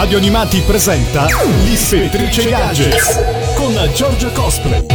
Radio Animati presenta L'Ispettrice Gadgets con Giorgia Cosplay.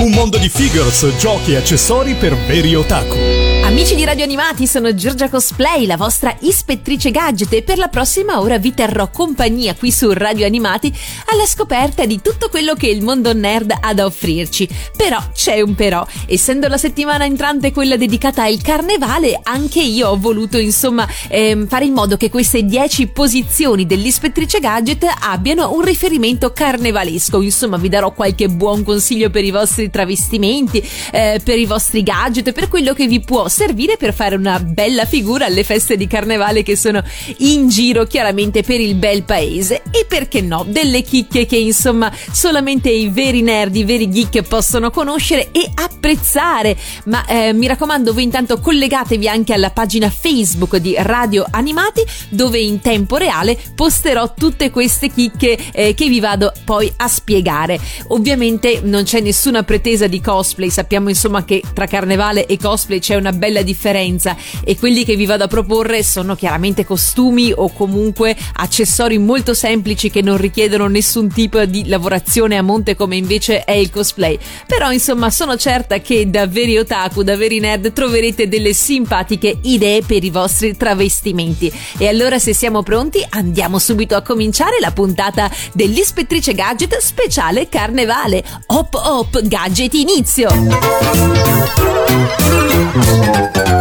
Un mondo di figures, giochi e accessori per veri otaku. Amici di Radio Animati, sono Giorgia Cosplay, la vostra ispettrice gadget e per la prossima ora vi terrò compagnia qui su Radio Animati alla scoperta di tutto quello che il mondo nerd ha da offrirci. Però c'è un però, essendo la settimana entrante quella dedicata al carnevale, anche io ho voluto insomma ehm, fare in modo che queste 10 posizioni dell'ispettrice gadget abbiano un riferimento carnevalesco. Insomma, vi darò qualche buon consiglio per i vostri travestimenti, eh, per i vostri gadget, per quello che vi può servire per fare una bella figura alle feste di carnevale che sono in giro chiaramente per il bel paese e perché no, delle chicche che insomma solamente i veri nerd, i veri geek possono conoscere e apprezzare. Ma eh, mi raccomando, voi intanto collegatevi anche alla pagina Facebook di Radio Animati dove in tempo reale posterò tutte queste chicche eh, che vi vado poi a spiegare. Ovviamente non c'è nessuna pretesa di cosplay, sappiamo insomma che tra carnevale e cosplay c'è una bella differenza e quelli che vi vado a proporre sono chiaramente costumi o comunque accessori molto semplici che non richiedono nessun tipo di lavorazione a monte come invece è il cosplay. Però insomma sono certa che da veri otaku, da veri nerd troverete delle simpatiche idee per i vostri travestimenti. E allora se siamo pronti andiamo subito a cominciare la puntata dell'ispettrice gadget speciale carnevale. Hop hop gadget inizio! Thank you.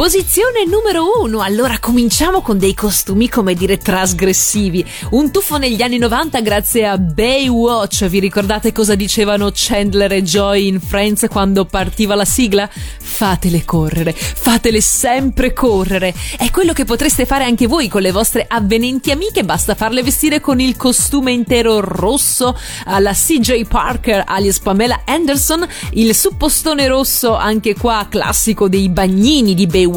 Posizione numero uno. Allora cominciamo con dei costumi, come dire, trasgressivi. Un tuffo negli anni 90 grazie a Baywatch. Vi ricordate cosa dicevano Chandler e Joy in Friends quando partiva la sigla? Fatele correre, fatele sempre correre. È quello che potreste fare anche voi con le vostre avvenenti amiche. Basta farle vestire con il costume intero rosso alla CJ Parker alias Pamela Anderson, il suppostone rosso anche qua classico dei bagnini di Baywatch,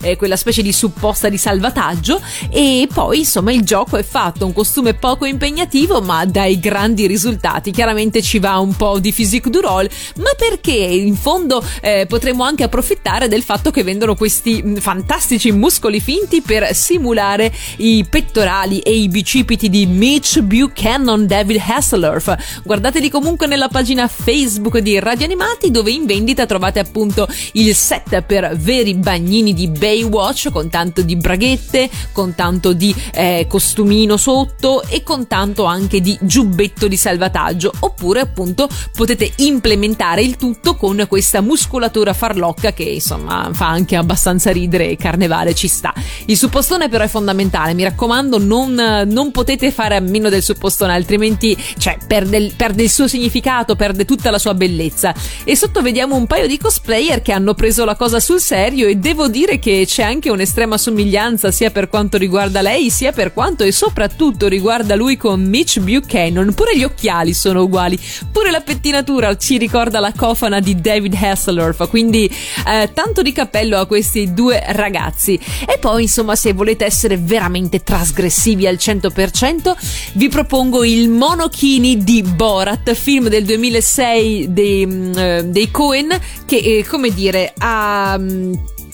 eh, quella specie di supposta di salvataggio e poi insomma il gioco è fatto, un costume poco impegnativo ma dai grandi risultati, chiaramente ci va un po' di physique du role, ma perché in fondo eh, potremmo anche approfittare del fatto che vendono questi mm, fantastici muscoli finti per simulare i pettorali e i bicipiti di Mitch Buchanan David Hasselhoff. Guardateli comunque nella pagina Facebook di Radio Animati dove in vendita trovate appunto il set per veri bagnini di Baywatch con tanto di braghette, con tanto di eh, costumino sotto e con tanto anche di giubbetto di salvataggio. Oppure appunto potete implementare il tutto con questa muscolatura farlocca che insomma fa anche abbastanza ridere e carnevale ci sta. Il suppostone però è fondamentale, mi raccomando non, non potete fare a meno del suppostone altrimenti cioè, perde, perde il suo significato, perde tutta la sua bellezza. E sotto vediamo un paio di cosplayer che hanno preso la cosa sul serio e devo dire che c'è anche un'estrema somiglianza sia per quanto riguarda lei sia per quanto e soprattutto riguarda lui con Mitch Buchanan. Pure gli occhiali sono uguali, pure la pettinatura ci ricorda la cofana di David Hasselhoff, quindi eh, tanto di cappello a questi due ragazzi. E poi insomma se volete essere veramente trasgressivi al 100% vi propongo il Monokini di Borat, film del 2006 dei, mm, eh, dei Cohen che eh, come dire ha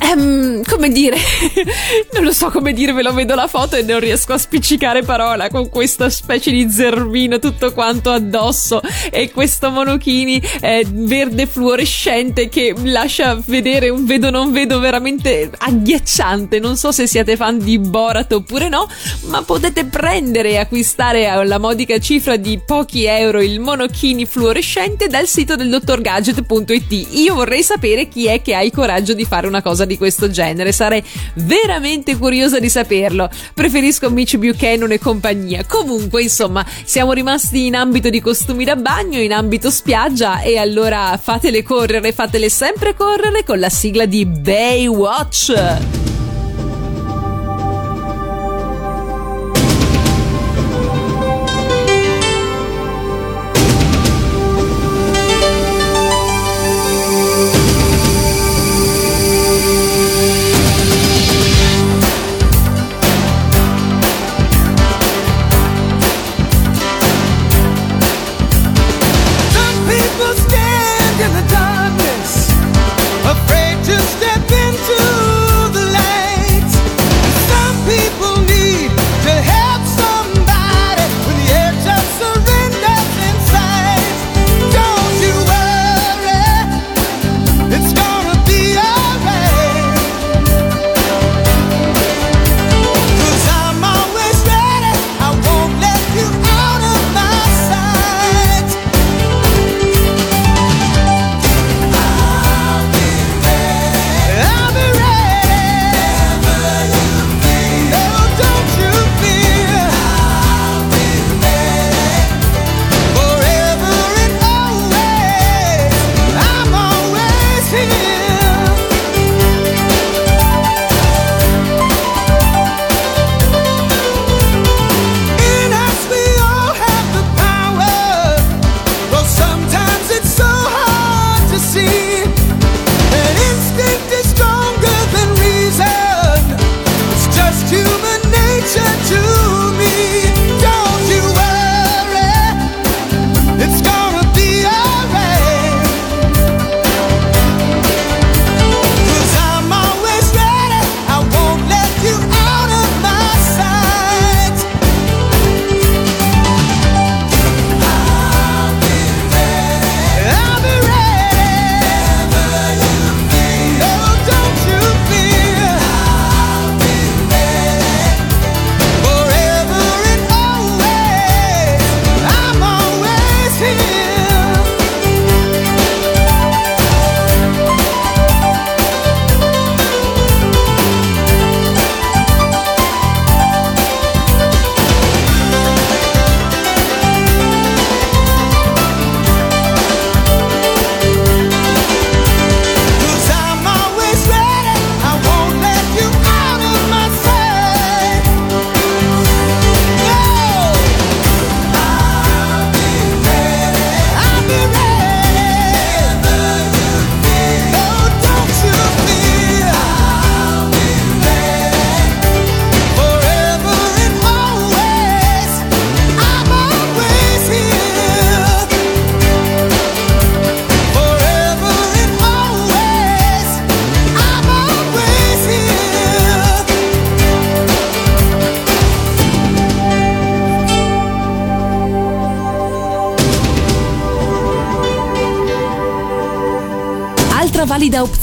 Um, come dire, non lo so come dirvelo, vedo la foto e non riesco a spiccicare parola con questa specie di zerbino tutto quanto addosso e questo monochini eh, verde fluorescente che lascia vedere un vedo non vedo veramente agghiacciante. Non so se siete fan di Borat oppure no, ma potete prendere e acquistare alla modica cifra di pochi euro il monochini fluorescente dal sito del dottorgadget.it. Io vorrei sapere chi è che ha il coraggio di fare una cosa di di questo genere. Sarei veramente curiosa di saperlo. Preferisco Mitch Buchanan e compagnia. Comunque, insomma, siamo rimasti in ambito di costumi da bagno, in ambito spiaggia e allora fatele correre, fatele sempre correre con la sigla di Baywatch.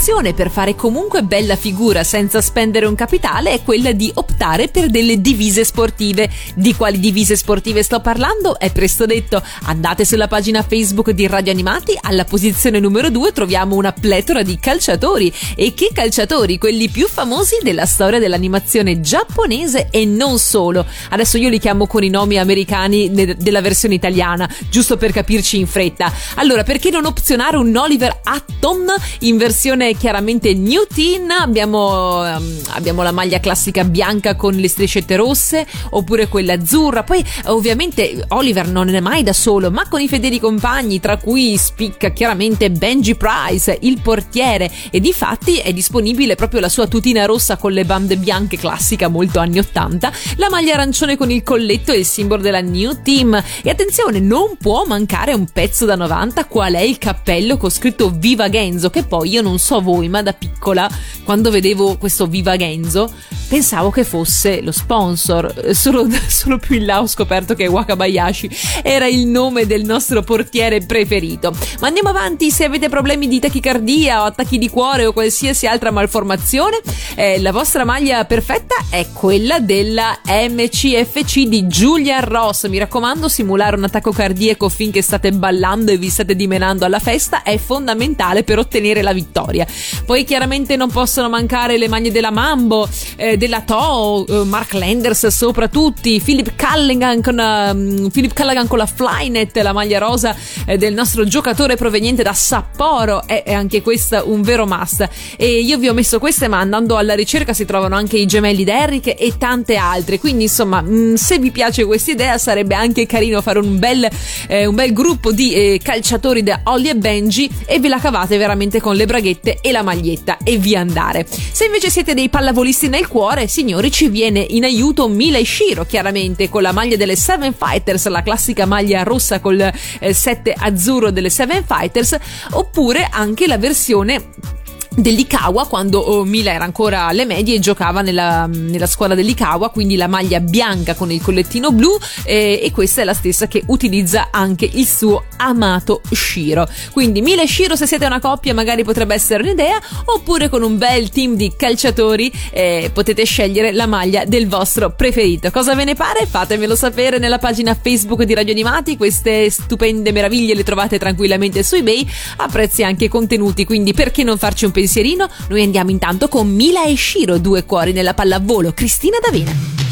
Opzione per fare comunque bella figura senza spendere un capitale è quella di optare per delle divise sportive. Di quali divise sportive sto parlando? È presto detto. Andate sulla pagina Facebook di Radio Animati, alla posizione numero 2 troviamo una pletora di calciatori. E che calciatori? Quelli più famosi della storia dell'animazione giapponese e non solo. Adesso io li chiamo con i nomi americani della versione italiana, giusto per capirci in fretta. Allora, perché non opzionare un Oliver Hutton in versione chiaramente New Teen? Abbiamo, um, abbiamo la maglia classica bianca con le striscette rosse, oppure quella azzurra. Poi, ovviamente, Oliver non è mai da solo, ma con i fedeli compagni, tra cui spicca chiaramente Benji Price, il portiere, e di fatti è disponibile proprio la sua tutina rossa con le bande bianche classica molto anni 80, la maglia arancione con il colletto e il simbolo della New Team. E attenzione, non può mancare un pezzo da 90 qual è il cappello con scritto Viva Genzo, che poi io non so voi, ma da piccola, quando vedevo questo Viva Genzo, pensavo che fosse lo sponsor. Solo, solo più in là ho scoperto che Wakabayashi era il nome del nostro portiere preferito. Ma andiamo avanti, se avete problemi di tachicardia o attacchi di cuore o qualsiasi altra malformazione, eh, la vostra maglia perfetta è quella della MCFC di Julian Ross. Mi raccomando, simulare un attacco cardiaco finché state ballando e vi state dimenando alla festa è fondamentale per ottenere la vittoria. Poi chiaramente non possono mancare le maglie della Mambo, eh, della Toho, eh, Mark Landers soprattutto, Philip Callaghan con, uh, Philip Callaghan con la Flynet, la maglia rosa eh, del nostro giocatore proveniente da Sapporo, è, è anche questa un vero must. E io vi ho messo queste, ma andando alla ricerca si trovano anche i gemelli Derrick e tante altre. Quindi, insomma, mh, mm, se vi piace questa idea, sarebbe anche carino fare un bel, eh, un bel gruppo di eh, calciatori da Ollie e Benji e ve la cavate veramente con le braghette e la maglietta e via andare. Se invece siete dei pallavolisti nel cuore, signori, ci viene in aiuto Mila Shiro, chiaramente con la maglia delle Seven Fighters, la classica maglia rossa col eh, 7 azzurro delle Seven Fighters, oppure anche la versione dell'Ikawa quando oh, Mila era ancora alle medie e giocava nella, nella, scuola dell'Ikawa quindi la maglia bianca con il collettino blu eh, e questa è la stessa che utilizza anche il suo amato Shiro. Quindi Mila e Shiro se siete una coppia magari potrebbe essere un'idea oppure con un bel team di calciatori eh, potete scegliere la maglia del vostro preferito. Cosa ve ne pare? fatemelo sapere nella pagina Facebook di Radio Animati. Queste stupende meraviglie le trovate tranquillamente su ebay a prezzi anche contenuti quindi perché non farci un pensiero pensierino, noi andiamo intanto con Mila e Shiro, due cuori nella pallavolo, Cristina D'Avena.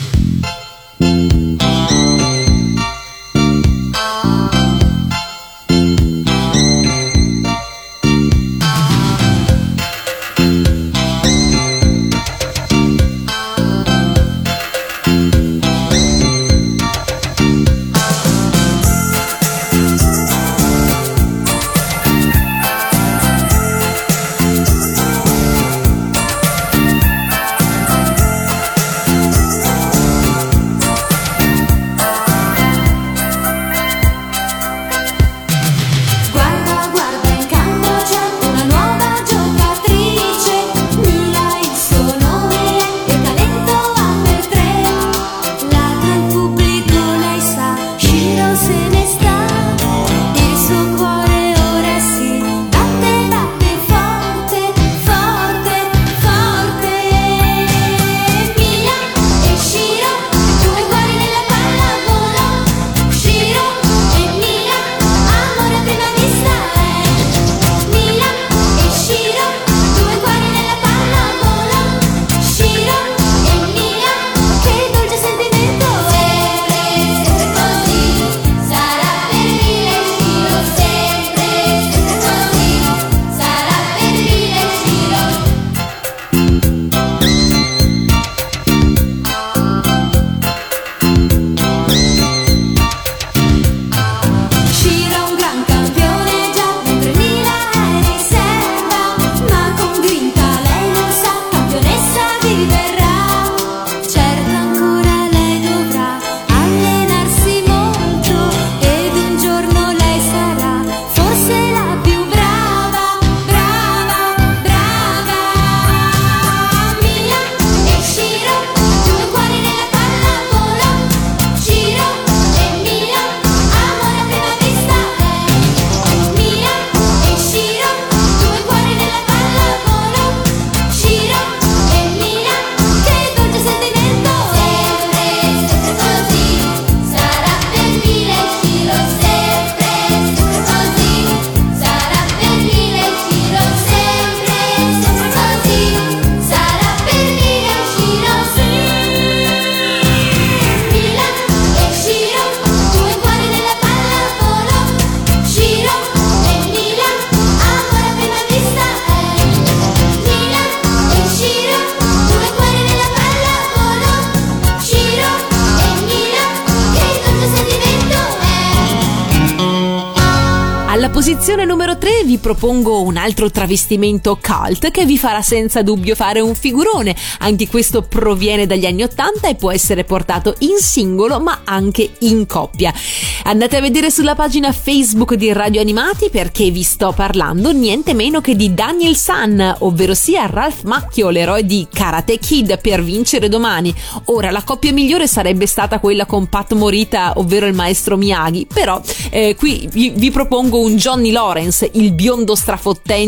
Altro travestimento cult che vi farà senza dubbio fare un figurone. Anche questo proviene dagli anni 80 e può essere portato in singolo ma anche in coppia. Andate a vedere sulla pagina Facebook di Radio Animati perché vi sto parlando niente meno che di Daniel San, ovvero sia Ralph Macchio, l'eroe di Karate Kid per vincere domani. Ora, la coppia migliore sarebbe stata quella con Pat Morita, ovvero il maestro Miyagi, però eh, qui vi, vi, propongo un Johnny Lawrence, il biondo strafottente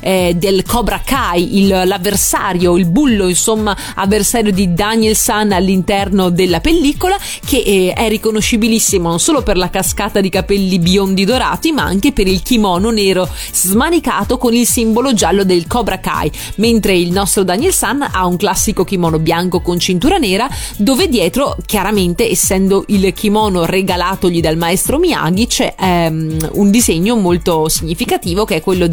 eh, del Cobra Kai, il, l'avversario, il bullo, insomma, avversario di Daniel San all'interno della pellicola, che eh, è riconoscibilissimo non solo per la cascata di capelli biondi dorati, ma anche per il kimono nero smanicato con il simbolo giallo del Cobra Kai, mentre il nostro Daniel San ha un classico kimono bianco con cintura nera, dove dietro, chiaramente, essendo il kimono regalatogli dal maestro Miyagi, c'è ehm, un disegno molto significativo che è quello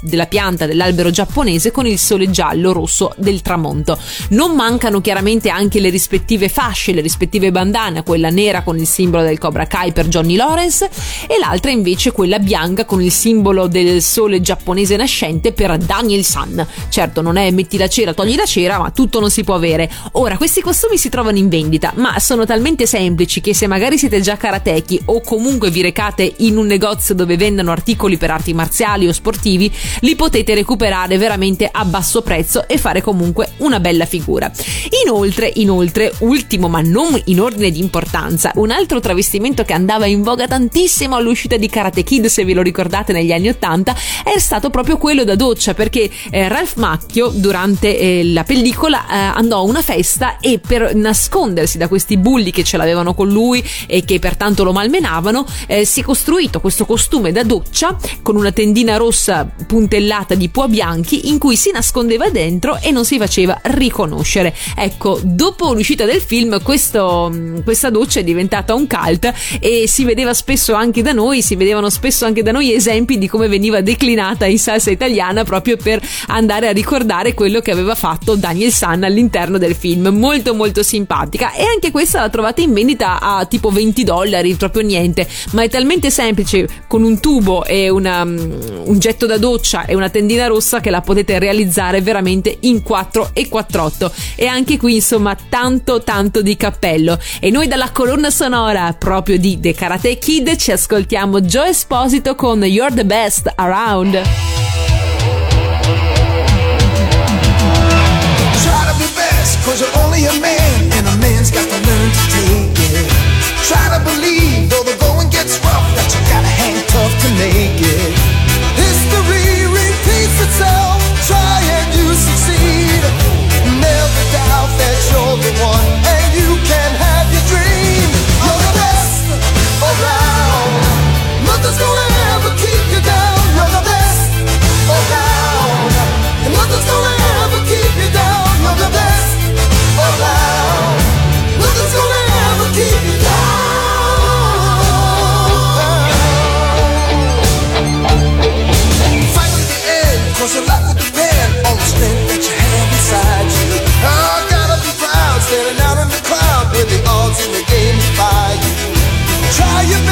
della, pianta dell'albero giapponese con il sole giallo rosso del tramonto. Non mancano chiaramente anche le rispettive fasce, le rispettive bandane, quella nera con il simbolo del Cobra Kai per Johnny Lawrence e l'altra invece quella bianca con il simbolo del sole giapponese nascente per Daniel San. Certo, non è metti la cera, togli la cera, ma tutto non si può avere. Ora, questi costumi si trovano in vendita, ma sono talmente semplici che se magari siete già karateki o comunque vi recate in un negozio dove vendono articoli per arti marziali o sportivi, li potete recuperare veramente a basso prezzo e fare comunque una bella figura. Inoltre, inoltre, ultimo ma non in ordine di importanza, un altro travestimento che andava in voga tantissimo all'uscita di Karate Kid, se ve lo ricordate negli anni 80, è stato proprio quello da doccia perché eh, Ralph Macchio durante eh, la pellicola eh, andò a una festa e per nascondersi da questi bulli che ce l'avevano con lui e che pertanto lo malmenavano, eh, si è costruito questo costume da doccia con una tendina rossa puntellata di pua bianchi in cui si nascondeva dentro e non si faceva riconoscere. Ecco, dopo l'uscita del film questo, questa doccia è diventata un cult e si vedeva spesso anche da noi, si vedevano spesso anche da noi esempi di come veniva declinata in salsa italiana proprio per andare a ricordare quello che aveva fatto Daniel San all'interno del film. Molto molto simpatica e anche questa la trovate in vendita a tipo 20 dollari, proprio niente, ma è talmente semplice con un tubo e una, un getto da doccia e una tendina rossa che la potete realizzare veramente in 4 e 48 e anche qui insomma tanto tanto di cappello e noi dalla colonna sonora proprio di The Karate Kid ci ascoltiamo Joe Esposito con You're the Best Around. Cause you're only a man, and a man's got to learn to take it. Try to believe, though the going gets rough, that you gotta hang Are you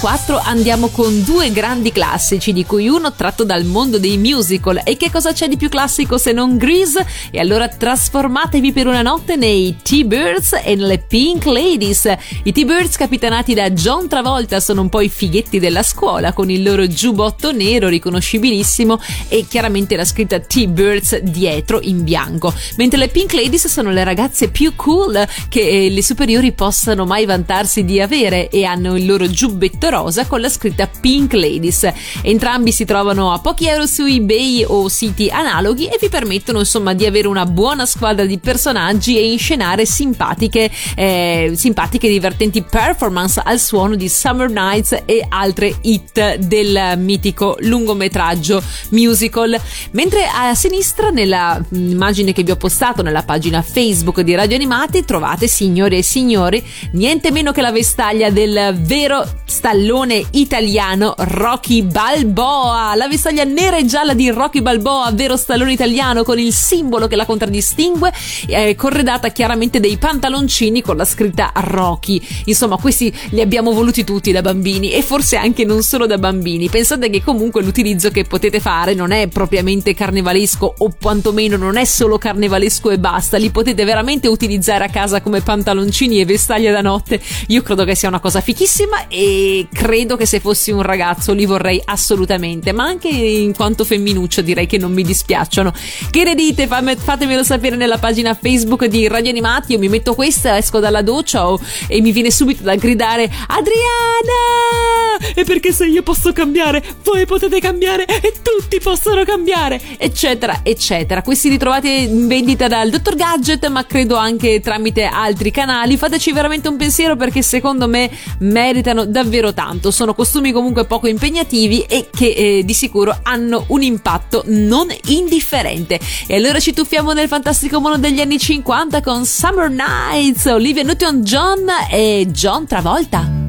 4 andiamo con due grandi classici, di cui uno tratto dal mondo dei musical. E che cosa c'è di più classico se non Grease? E allora trasformatevi per una notte nei T-Birds e nelle Pink Ladies. I T-Birds capitanati da John Travolta sono un po' i fighetti della scuola con il loro giubbotto nero riconoscibilissimo e chiaramente la scritta T-Birds dietro in bianco. Mentre le Pink Ladies sono le ragazze più cool che eh, le superiori possano mai vantarsi di avere e hanno il loro giubbetto rosa con la scritta Pink Ladies. Entrambi si trovano a pochi euro su eBay o siti analoghi e vi permettono insomma di avere una buona squadra di personaggi e inscenare simpatiche, eh, simpatiche divertenti performance al suono di Summer Nights e altre hit del mitico lungometraggio musical. Mentre a sinistra, nella immagine che vi ho postato nella pagina Facebook di Radio Animati, trovate signore e signori niente meno che la vestaglia del vero stallone italiano Rocky Balboa. La vestaglia nera e gialla di Rocky Balboa, vero stallone italiano con il simbolo che la contraddistingue, eh, corredata chiaramente dei pantaloncini con la scritta Rocky. Insomma, questi li abbiamo voluti tutti da bambini e forse anche non solo da bambini. Pensate che comunque l'utilizzo che potete fare non è propriamente carnevalesco o quantomeno non è solo carnevalesco e basta, li potete veramente utilizzare a casa come pantaloncini e vestaglia da notte. Io credo che sia una cosa fichissima e credo che se fossi un ragazzo li vorrei assolutamente, ma anche in quanto femminuccio direi che non mi dispiacciono. Che ne dite? Fatemelo sapere nella pagina Facebook di Radio Animati, io mi metto questa, esco dalla doccia oh, e mi viene subito da gridare Adriana! E perché se io posso cambiare, voi potete cambiare e tutti possono cambiare, eccetera, eccetera. Questi li trovate in vendita dal Dottor Gadget, ma credo anche tramite altri canali. Fateci veramente un pensiero perché secondo me meritano davvero tanto. Sono costumi comunque poco impegnativi e che eh, di sicuro hanno un impatto non indifferente. E allora ci tuffiamo nel fantastico mondo degli anni 50 con Summer Nights, Olivia Newton-John e John Travolta.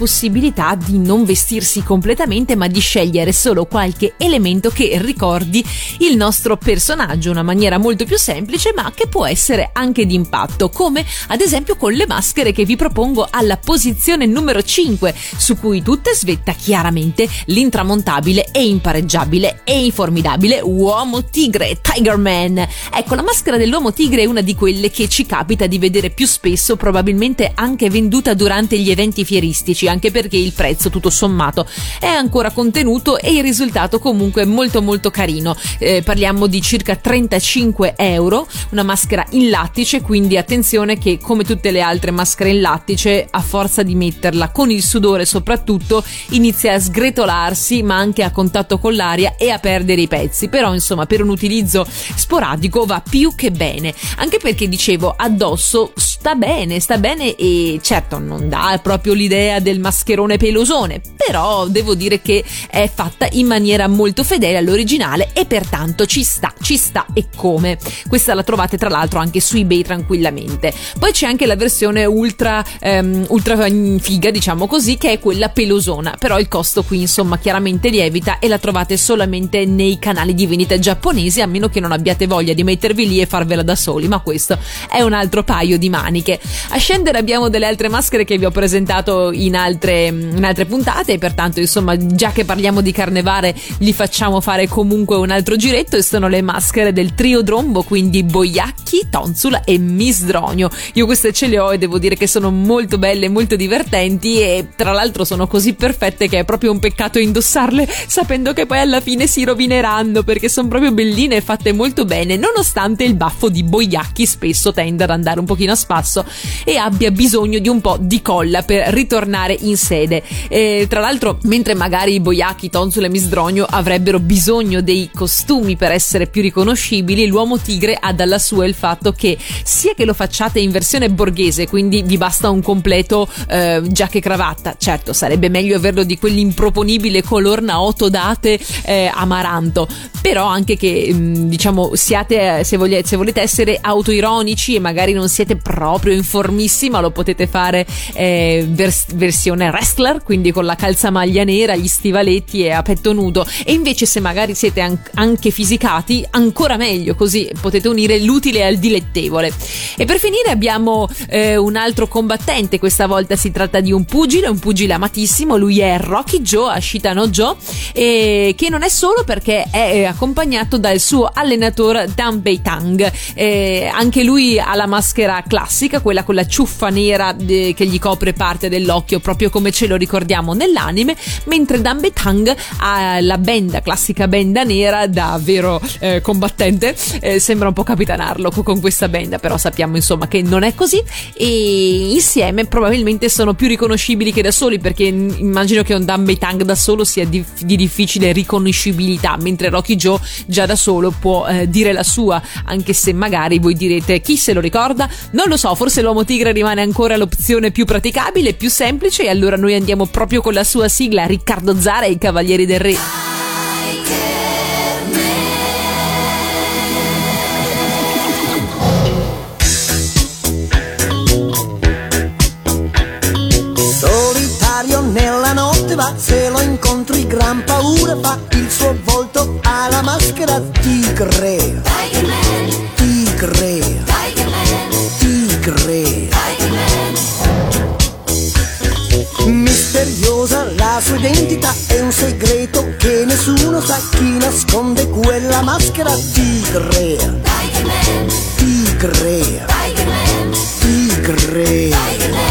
Possibilità di non vestirsi completamente ma di scegliere solo qualche elemento che ricordi il nostro personaggio, una maniera molto più semplice ma che può essere anche d'impatto, come ad esempio con le maschere che vi propongo alla posizione numero 5, su cui tutte svetta chiaramente l'intramontabile e impareggiabile e informidabile uomo tigre, Tiger Man. Ecco, la maschera dell'uomo tigre è una di quelle che ci capita di vedere più spesso, probabilmente anche venduta durante gli eventi fieristici, anche perché il prezzo tutto sommato è ancora contenuto e il risultato comunque molto molto carino. Eh, parliamo di circa 35 euro, una maschera in lattice, quindi attenzione che come tutte le altre maschere in lattice, a forza di metterla con il sudore soprattutto, inizia a sgretolarsi, ma anche a contatto con l'aria e a perdere i pezzi. Però insomma, per un utilizzo sporadico va più che bene, anche perché dicevo addosso sta bene, sta bene e certo non dà proprio l'idea del mascherone pelosone, però devo dire che è fatta in maniera molto fedele all'originale e pertanto ci sta, ci sta e come. Questa la trovate tra l'altro anche su eBay tranquillamente. Poi c'è anche la versione ultra, um, ultra figa, diciamo così, che è quella pelosona, però il costo qui insomma chiaramente lievita e la trovate solamente nei canali di vendita giapponesi a meno che non abbiate voglia di mettervi lì e farvela da soli, ma questo è un altro paio di maniche. A scendere abbiamo delle altre maschere che vi ho presentato in altre, in altre puntate. Pertanto insomma già che parliamo di carnevale gli facciamo fare comunque un altro giretto. E sono le maschere del trio Drombo, quindi Boiacchi, Tonsula e Misdronio. Io queste ce le ho e devo dire che sono molto belle, molto divertenti. E tra l'altro sono così perfette che è proprio un peccato indossarle sapendo che poi alla fine si rovineranno perché sono proprio belline e fatte molto bene nonostante il baffo di Boiacchi spesso tenda ad andare un pochino a spasso e abbia bisogno di un po' di colla per ritornare in sede. E, tra l'altro, mentre magari i Boiacchi, Tonsul e Misdronio avrebbero bisogno dei costumi per essere più riconoscibili, l'uomo tigre ha dalla sua il fatto che sia che lo facciate in versione borghese, quindi vi basta un completo eh, giacca e cravatta, certo sarebbe meglio averlo di quell'improponibile color naoto date eh, amaranto, però anche che mm, diciamo siate, se, vogliate, se volete essere autoironici e magari non siete proprio informissima, lo potete fare eh, vers- versione wrestler, quindi con la calzamaglia nera, gli stivaletti e a petto nudo. E invece, se magari siete an- anche fisicati, ancora meglio, così potete unire l'utile al dilettevole. E per finire abbiamo eh, un altro combattente, questa volta si tratta di un pugile, un pugile amatissimo, lui è Rocky Joe, Ashitano Joe, e che non è solo perché è accompagnato dal suo allenatore Dan Beitang. Eh, anche lui ha la maschera classica, quella con la ciuffa nera eh, che gli copre parte dell'occhio, proprio come ce lo ricordiamo nell'anime, mentre Dan Betang ha la benda, classica benda nera da vero eh, combattente, eh, sembra un po' capitanarlo con questa benda, però sappiamo insomma che non è così. E insieme probabilmente sono più riconoscibili che da soli perché immagino che un Dan Betang da solo sia di, di difficile riconoscibilità, mentre Rocky Joe già da solo può eh, dire la sua, anche se magari voi direte chi se lo ricorda, non lo so, forse l'uomo tigre rimane ancora l'opzione più praticabile, più semplice e allora noi andiamo proprio con la sua sigla Riccardo Zara e i Cavalieri del Re. Solitario nella notte va, se lo incontri gran paura fa, il suo volto ha la maschera tigre. Tigre. Tigre. Misteriosa la sua identità è un segreto che nessuno sa chi nasconde quella maschera tigre. Tigre. Tigre. invincibile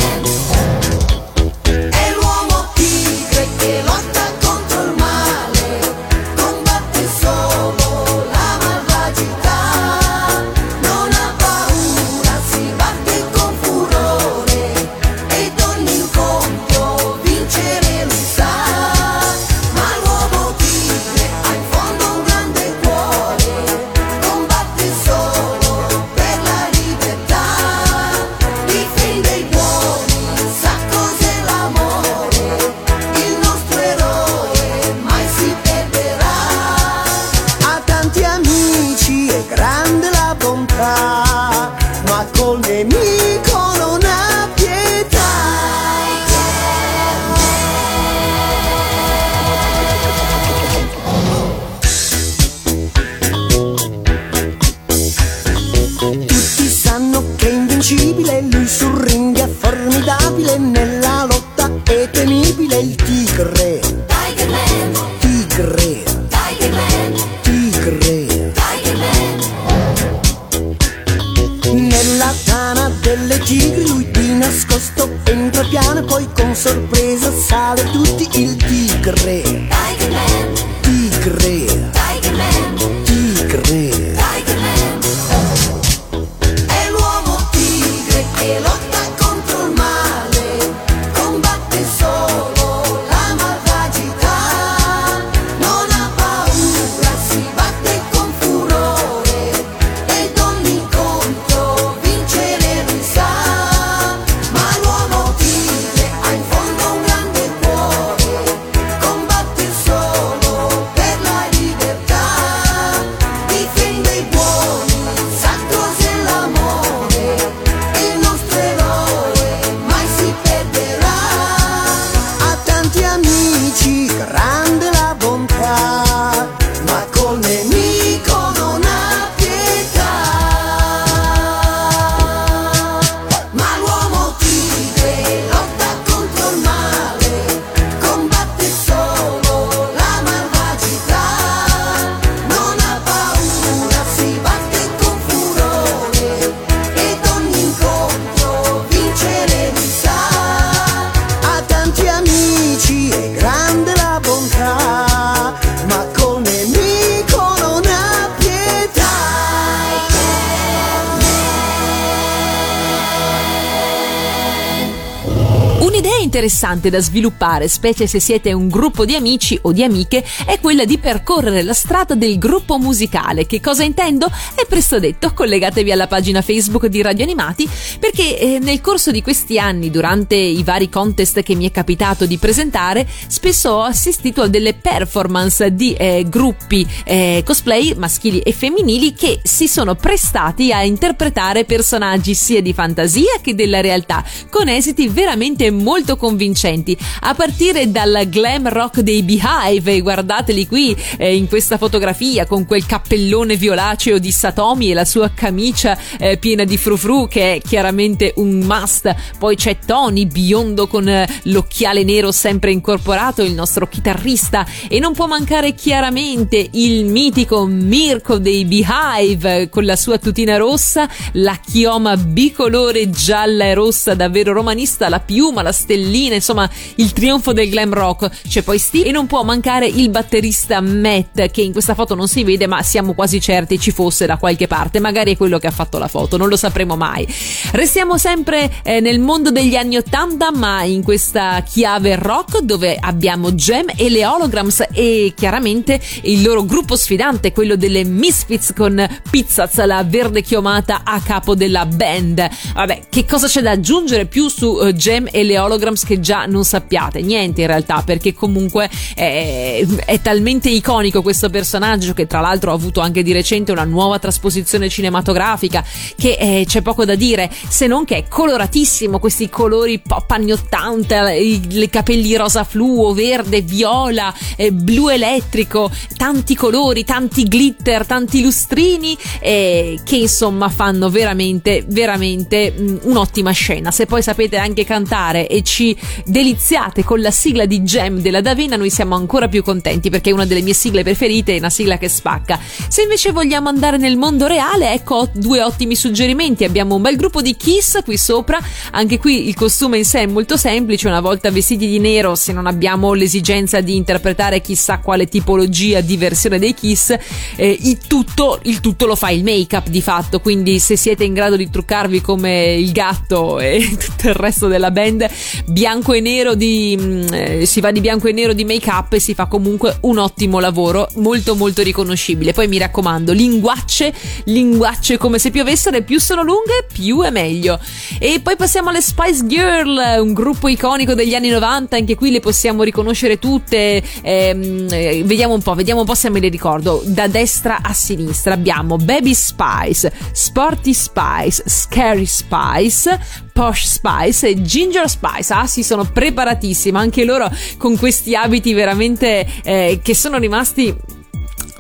Un'idea interessante da sviluppare, specie se siete un gruppo di amici o di amiche, è quella di percorrere la strada del gruppo musicale. Che cosa intendo? È presto detto, collegatevi alla pagina Facebook di Radio Animati, perché eh, nel corso di questi anni, durante i vari contest che mi è capitato di presentare, spesso ho assistito a delle performance di eh, gruppi eh, cosplay maschili e femminili che si sono prestati a interpretare personaggi sia di fantasia che della realtà, con esiti veramente molto convincenti, a partire dal glam rock dei Beehive, guardateli qui eh, in questa fotografia con quel cappellone violaceo di Satomi e la sua camicia eh, piena di frufru che è chiaramente un must. Poi c'è Tony, biondo con eh, l'occhiale nero sempre incorporato, il nostro chitarrista e non può mancare chiaramente il mitico Mirko dei Beehive con la sua tutina rossa, la chioma bicolore gialla e rossa davvero romanista, la piuma, la stellina, insomma il trionfo del glam rock. C'è poi Steve e non può mancare il batterista Matt che in questa foto non si vede ma siamo quasi certi ci fosse da qualche parte, magari è quello che ha fatto la foto, non lo sapremo mai. Restiamo sempre eh, nel mondo degli anni 80 ma in questa chiave rock dove abbiamo Gem e le Holograms e chiaramente il loro gruppo sfidante, quello delle Misfits con Pizzaz, la verde chiomata a capo della band. Vabbè, che cosa c'è da aggiungere più su uh, Gem e le Holograms che già non sappiate? Niente in realtà, perché comunque è, è talmente iconico questo personaggio che tra l'altro ha avuto anche di recente una nuova trasposizione cinematografica che eh, c'è poco da dire, se non che è coloratissimo, questi colori pop anni 80, i, i capelli rosa fluo, verde, viola, eh, blu elettrico, tanti colori, tanti glitter, tanti lustrini eh, che insomma fanno veramente, veramente mh, un'ottima scena. Se poi sapete anche cantare e ci deliziate con la sigla di Gem della Davina, noi siamo ancora più contenti perché è una delle mie sigle preferite, è una sigla che spacca. Se invece vogliamo andare nel mondo reale, ecco due ottimi suggerimenti. Abbiamo un bel gruppo di Kiss qui sopra, anche qui il costume in sé è molto semplice, una volta vestiti di nero, se non abbiamo l'esigenza di interpretare chissà quale tipologia di versione dei Kiss, eh, il, tutto, il tutto lo fa il make-up di fatto, quindi se siete in grado di truccarvi come il gatto e tutto il resto della band, bianco e nero di mh, eh, si va di bianco e nero di make-up e si fa comunque un ottimo lavoro, molto molto riconoscibile. Poi mi raccomando, linguacce, linguacce come se piovessero e più sono lunghe, più è meglio. E poi passiamo alle Spice Girl, un gruppo iconico degli anni 90, anche qui le possiamo riconoscere tutte. Ehm, eh, vediamo un po', vediamo un po' se me le ricordo. Da destra a sinistra abbiamo Baby Spice, Sporty Spice, Scary Spice, Posh Spice e Ginger Spice. Ah, sì, sono preparatissima. Anche loro con questi abiti veramente eh, che sono rimasti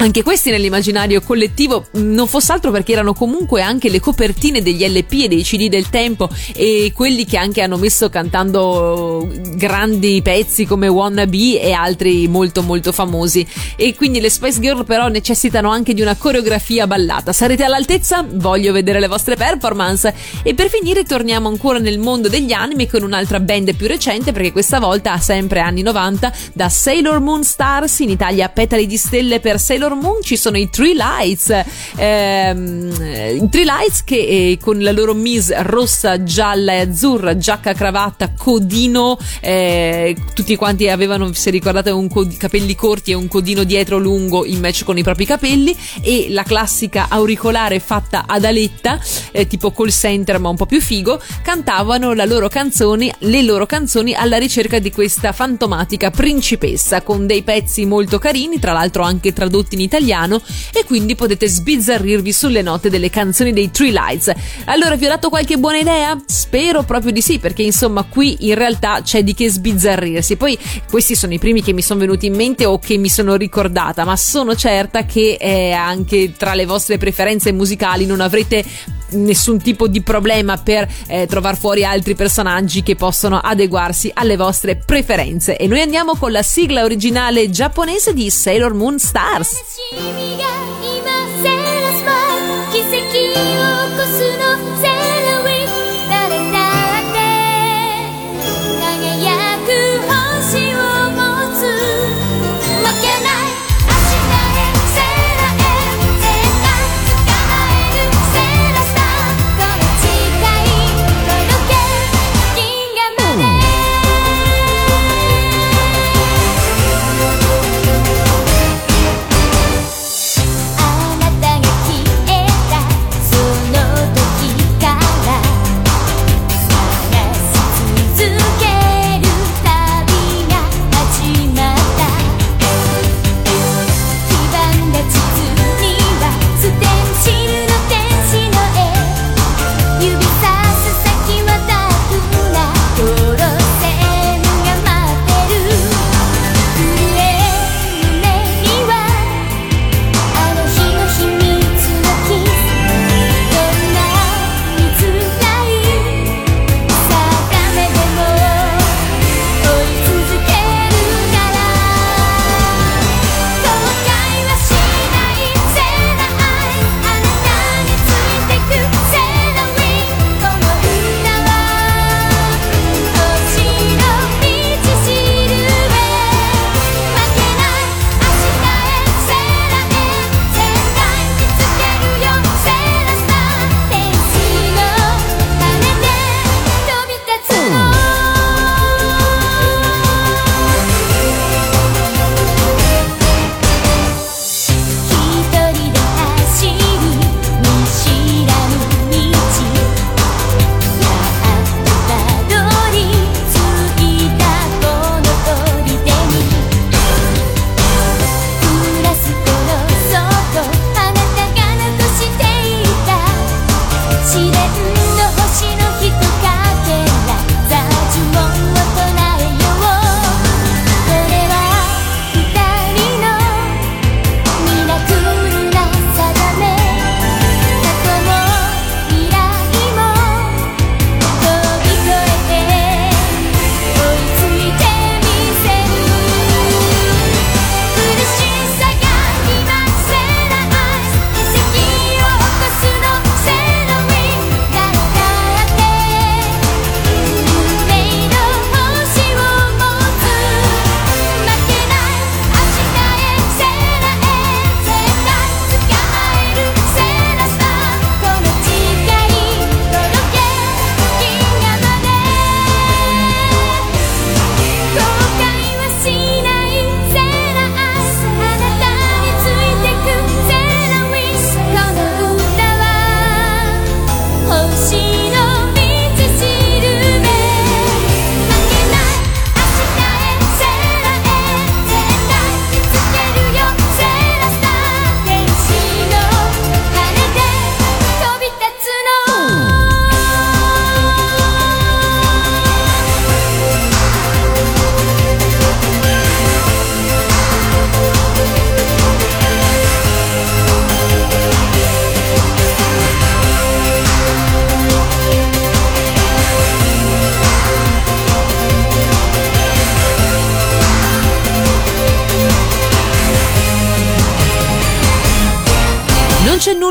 anche questi nell'immaginario collettivo non fosse altro perché erano comunque anche le copertine degli LP e dei CD del tempo e quelli che anche hanno messo cantando grandi pezzi come Wanna Be e altri molto molto famosi. E quindi le Spice Girl però necessitano anche di una coreografia ballata. Sarete all'altezza? voglio vedere le vostre performance. E per finire torniamo ancora nel mondo degli anime con un'altra band più recente perché questa volta sempre anni 90 da Sailor Moon Stars in Italia petali di stelle per Sailor Sailor Moon ci sono i Three Lights, ehm, i Lights che eh, con la loro mise rossa, gialla e azzurra, giacca, cravatta, codino, eh, tutti quanti avevano, se ricordate, cod- capelli corti e un codino dietro lungo in match con i propri capelli e la classica auricolare fatta ad aletta, eh, tipo call center ma un po' più figo, cantavano loro canzone, le loro canzoni alla ricerca di questa fantomatica principessa con dei pezzi molto carini, tra l'altro anche tradotti in italiano e quindi potete sbizzarrirvi sulle note delle canzoni dei Tree Lights. Allora vi ho dato qualche buona idea? Spero proprio di sì, perché insomma qui in realtà c'è di che sbizzarrirsi. Poi questi sono i primi che mi sono venuti in mente o che mi sono ricordata, ma sono certa che eh, anche tra le vostre preferenze musicali non avrete nessun tipo di problema per eh, trovare fuori altri personaggi che possono adeguarsi alle vostre preferenze. E noi andiamo con la sigla originale giapponese di Sailor Moon Stars.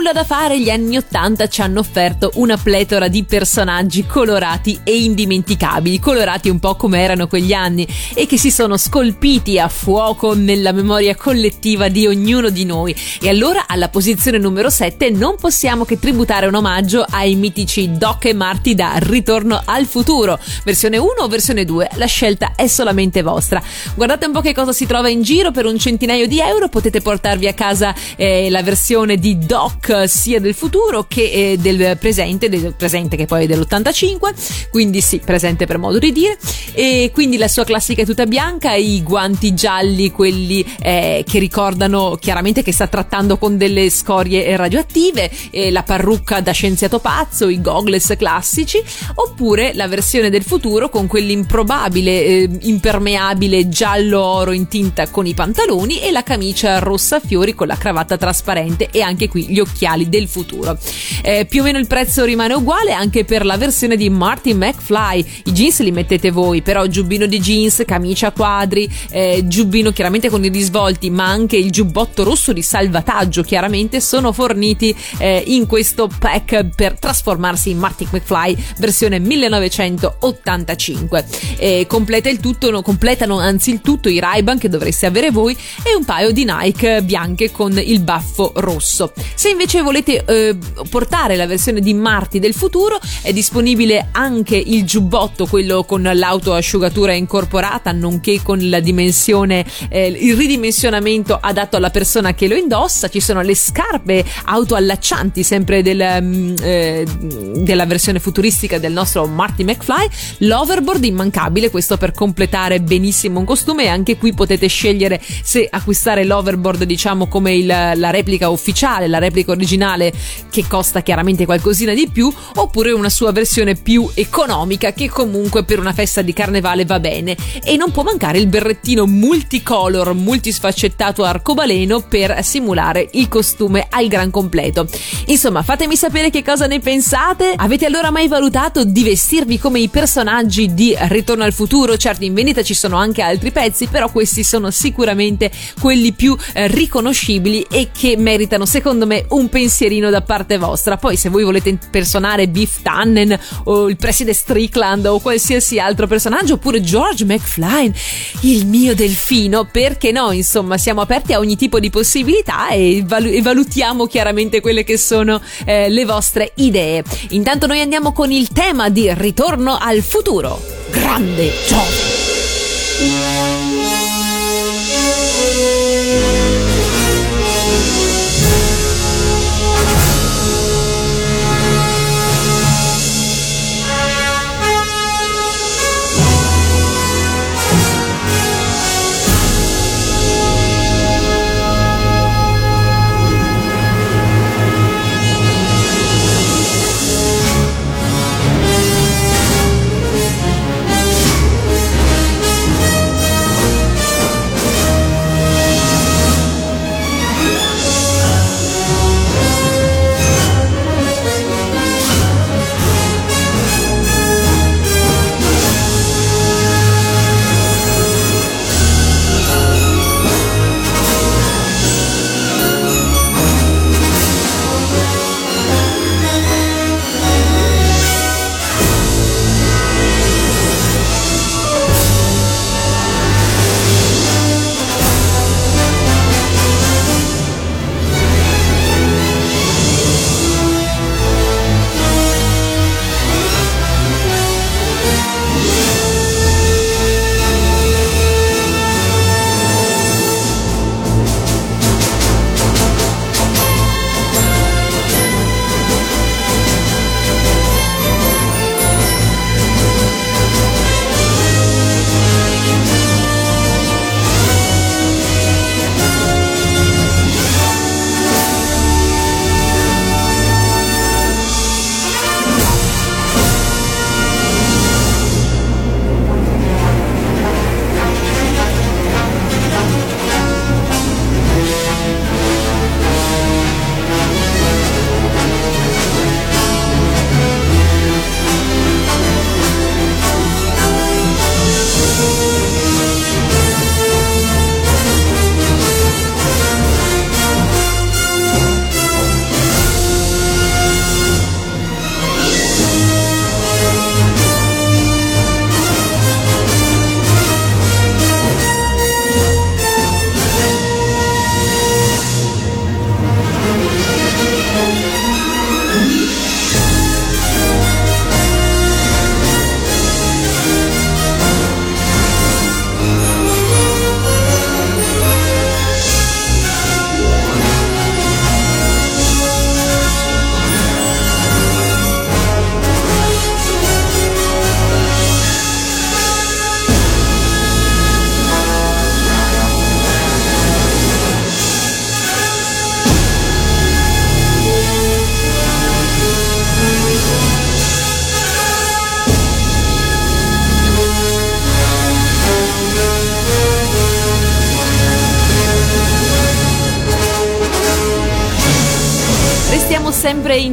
Nulla da fare, gli anni 80 ci hanno offerto una pletora di personaggi colorati e indimenticabili, colorati un po' come erano quegli anni e che si sono scolpiti a fuoco nella memoria collettiva di ognuno di noi. E allora alla posizione numero 7 non possiamo che tributare un omaggio ai mitici Doc e Marty da Ritorno al futuro, versione 1 o versione 2, la scelta è solamente vostra. Guardate un po' che cosa si trova in giro per un centinaio di euro, potete portarvi a casa eh, la versione di Doc sia del futuro che eh, del presente, del presente che poi è dell'85, quindi sì, presente per modo di dire, e quindi la sua classica tuta bianca, i guanti gialli, quelli eh, che ricordano chiaramente che sta trattando con delle scorie radioattive, eh, la parrucca da scienziato pazzo, i goggles classici, oppure la versione del futuro con quell'improbabile eh, impermeabile giallo oro in tinta con i pantaloni e la camicia rossa a fiori con la cravatta trasparente e anche qui gli occhiali del futuro. Eh, più o meno il prezzo rimane uguale anche per la versione di Marty McFly. I jeans li mettete voi, però giubbino di jeans, camicia quadri, eh, giubbino chiaramente con i risvolti, ma anche il giubbotto rosso di salvataggio chiaramente sono forniti eh, in questo pack per trasformarsi in Marty McFly versione 1985. completa il tutto, no, completano anzi il tutto i ray che dovreste avere voi e un paio di Nike bianche con il baffo rosso. Se invece volete eh, portare la versione di Marti del futuro, è disponibile anche il giubbotto, quello con l'autoasciugatura incorporata, nonché con la dimensione, eh, il ridimensionamento adatto alla persona che lo indossa. Ci sono le scarpe autoallaccianti, sempre del, mm, eh, della versione futuristica del nostro Marty McFly. L'overboard immancabile, questo per completare benissimo un costume. Anche qui potete scegliere se acquistare l'overboard, diciamo, come il, la replica ufficiale la replica originale che costa chiaramente qualcosina di più, oppure una sua versione più economica che comunque per una festa di carnevale va bene. E non può mancare il berrettino multicolor, multisfaccettato arcobaleno per simulare il costume al gran completo. Insomma, fatemi sapere che cosa ne pensate. Avete allora mai valutato di vestirvi come i personaggi di Ritorno al futuro? Certo, in vendita ci sono anche altri pezzi, però questi sono sicuramente quelli più eh, riconoscibili e che meritano, secondo me un pensierino da parte vostra. Poi se voi volete impersonare Biff Tannen o il preside Strickland o qualsiasi altro personaggio oppure George McFly, il mio delfino, perché no? Insomma, siamo aperti a ogni tipo di possibilità e, valu- e valutiamo chiaramente quelle che sono eh, le vostre idee. Intanto noi andiamo con il tema di Ritorno al futuro. Grande Giove!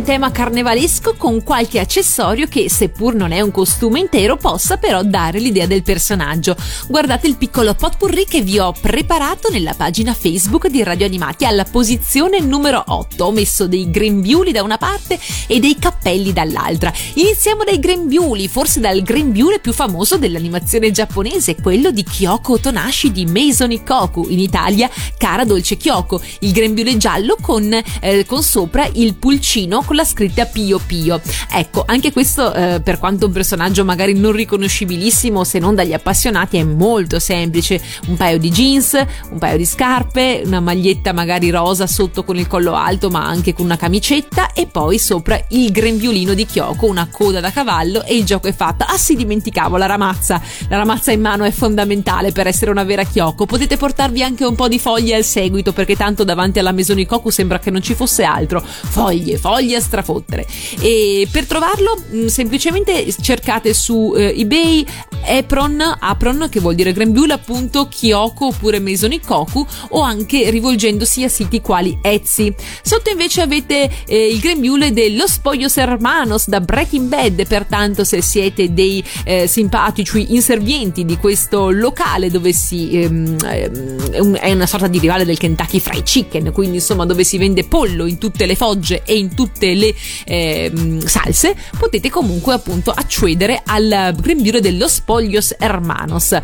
Tema carnevalesco con qualche accessorio che, seppur non è un costume intero, possa però dare l'idea del personaggio. Guardate il piccolo potpourri che vi ho preparato nella pagina Facebook di Radio Animati alla posizione numero 8. Ho messo dei grembiuli da una parte e dei cappelli dall'altra. Iniziamo dai grembiuli, forse dal grembiule più famoso dell'animazione giapponese, quello di Kyoko Tonashi di Mason Ikoku, in Italia Cara Dolce Kyoko, il grembiule giallo con, eh, con sopra il pulcino con la scritta Pio Pio. Ecco, anche questo eh, per quanto un personaggio magari non riconoscibilissimo se non dagli appassionati è molto semplice, un paio di jeans, un paio di scarpe, una maglietta magari rosa sotto con il collo alto ma anche con una camicetta e poi sopra il grembiulino di Kyoko, una coda da cavallo e il gioco è fatto. Ah sì, dimenticavo la ramazza. La ramazza in mano è fondamentale per essere una vera Kyoko. Potete portarvi anche un po' di foglie al seguito perché tanto davanti alla Mesonikoku sembra che non ci fosse altro. Foglie, foglie a strafottere. E per trovarlo mm, semplicemente cercate su eh, eBay Apron, Apron che vuol dire grembiule appunto Kyoko oppure Mesonikoku o anche rivolgendosi a siti quali Etsy. Sotto invece avete eh, il grembiule dello Spoglios Hermanos da Breaking Bad, pertanto se siete dei eh, simpatici inservienti di questo locale dove si ehm, ehm, è una sorta di rivale del Kentucky Fried Chicken, quindi insomma dove si vende pollo in tutte le fogge e in tutte le ehm, salse, potete comunque appunto accedere al grembiule dello Spoglios Hermanos.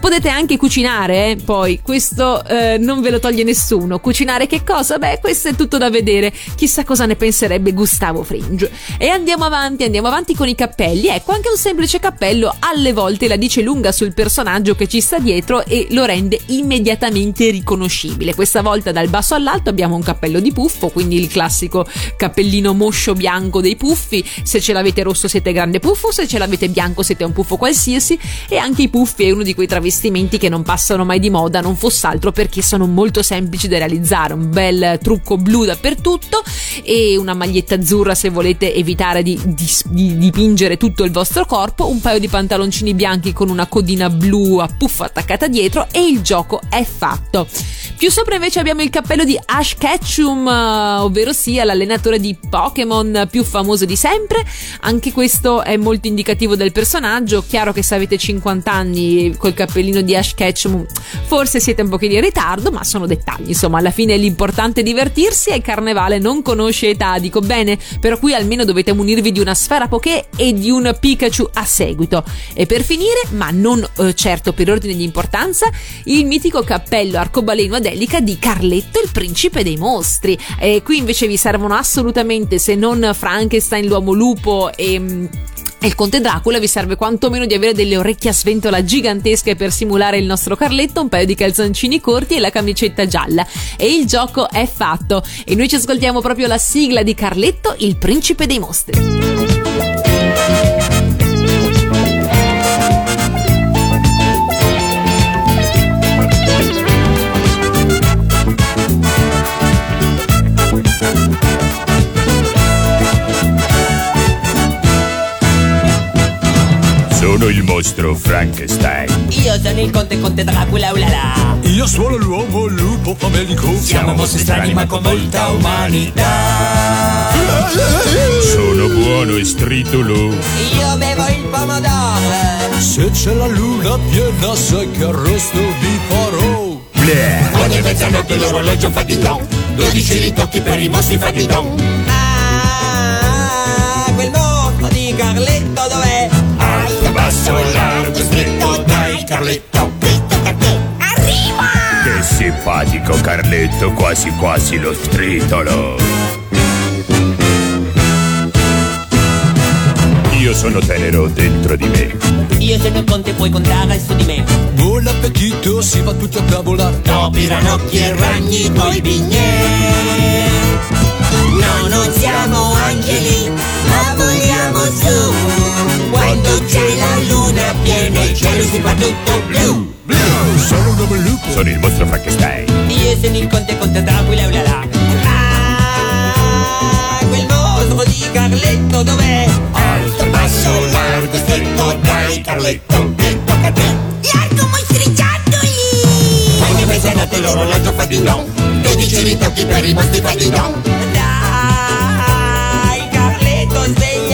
Potete anche cucinare, eh? poi questo eh, non ve lo toglie nessuno. Cucinare che cosa? Beh, questo è tutto da vedere. Chissà cosa ne penserebbe Gustavo Fringe. E andiamo avanti, andiamo avanti con i cappelli. Ecco, anche un semplice cappello alle volte la dice lunga sul personaggio che ci sta dietro e lo rende immediatamente riconoscibile. Questa volta dal basso all'alto abbiamo un cappello di puffo, quindi il classico cappellino moscio bianco dei puffi. Se ce l'avete rosso siete grande puffo, se ce l'avete bianco siete un puffo qualsiasi. E anche i puffi è uno di quei travestimenti vestimenti che non passano mai di moda, non fosse altro perché sono molto semplici da realizzare. Un bel trucco blu dappertutto e una maglietta azzurra se volete evitare di, di, di dipingere tutto il vostro corpo, un paio di pantaloncini bianchi con una codina blu a puffo attaccata dietro e il gioco è fatto. Più sopra invece abbiamo il cappello di Ash Ketchum, ovvero sia l'allenatore di Pokémon più famoso di sempre. Anche questo è molto indicativo del personaggio. Chiaro che se avete 50 anni col cappellino di Ash Ketchum, forse siete un pochino in ritardo, ma sono dettagli. Insomma, alla fine l'importante è divertirsi e il carnevale non conosce età. Dico bene, però qui almeno dovete munirvi di una sfera Poké e di un Pikachu a seguito. E per finire, ma non eh, certo per ordine di importanza, il mitico cappello arcobaleno ad psichedelica di Carletto il principe dei mostri. E qui invece vi servono assolutamente, se non Frankenstein, l'uomo lupo e mm, e il conte Dracula vi serve quantomeno di avere delle orecchie a sventola gigantesche per simulare il nostro Carletto, un paio di calzoncini corti e la camicetta gialla. E il gioco è fatto. E noi ci ascoltiamo proprio la sigla di Carletto, il principe dei mostri. Sono il mostro Frankenstein. Io sono il conte conte Dracula, ulala. Io sono l'uomo lupo famelico. Siamo mostri strani ma con molta umanità. Sono buono e stritolo. Io bevo il pomodoro. Se c'è la luna piena sai che arrosto vi farò. Bleh. Ogni mezzanotte l'orologio fa di don. Dodici ritocchi per i mostri fa di don. Largo, stretto, dai Carletto. A te. Arriva! Che simpatico Carletto, quasi quasi lo stritolo. Io sono tenero dentro di me. Io sono il conte, puoi contare su di me. Buon appetito, si va tutti a tavola. Topi, ranocchi e ragni, poi bignè. No, non siamo angeli, ma voliamo su. Quando c'è la luna piena il cielo si fa tutto blu. Sono un uomo lupo. Sono il mostro Frankenstein. Io sono il conte conte Dracula, ulala. Ah, quel mostro di Carletto dov'è? Alto, basso, largo, stretto, dai Carletto. Che tocca a te. Largo mostriciattoli! Ogni mezzanotte l'orologio fa di no. 12 ritocchi per i mostri fa di no.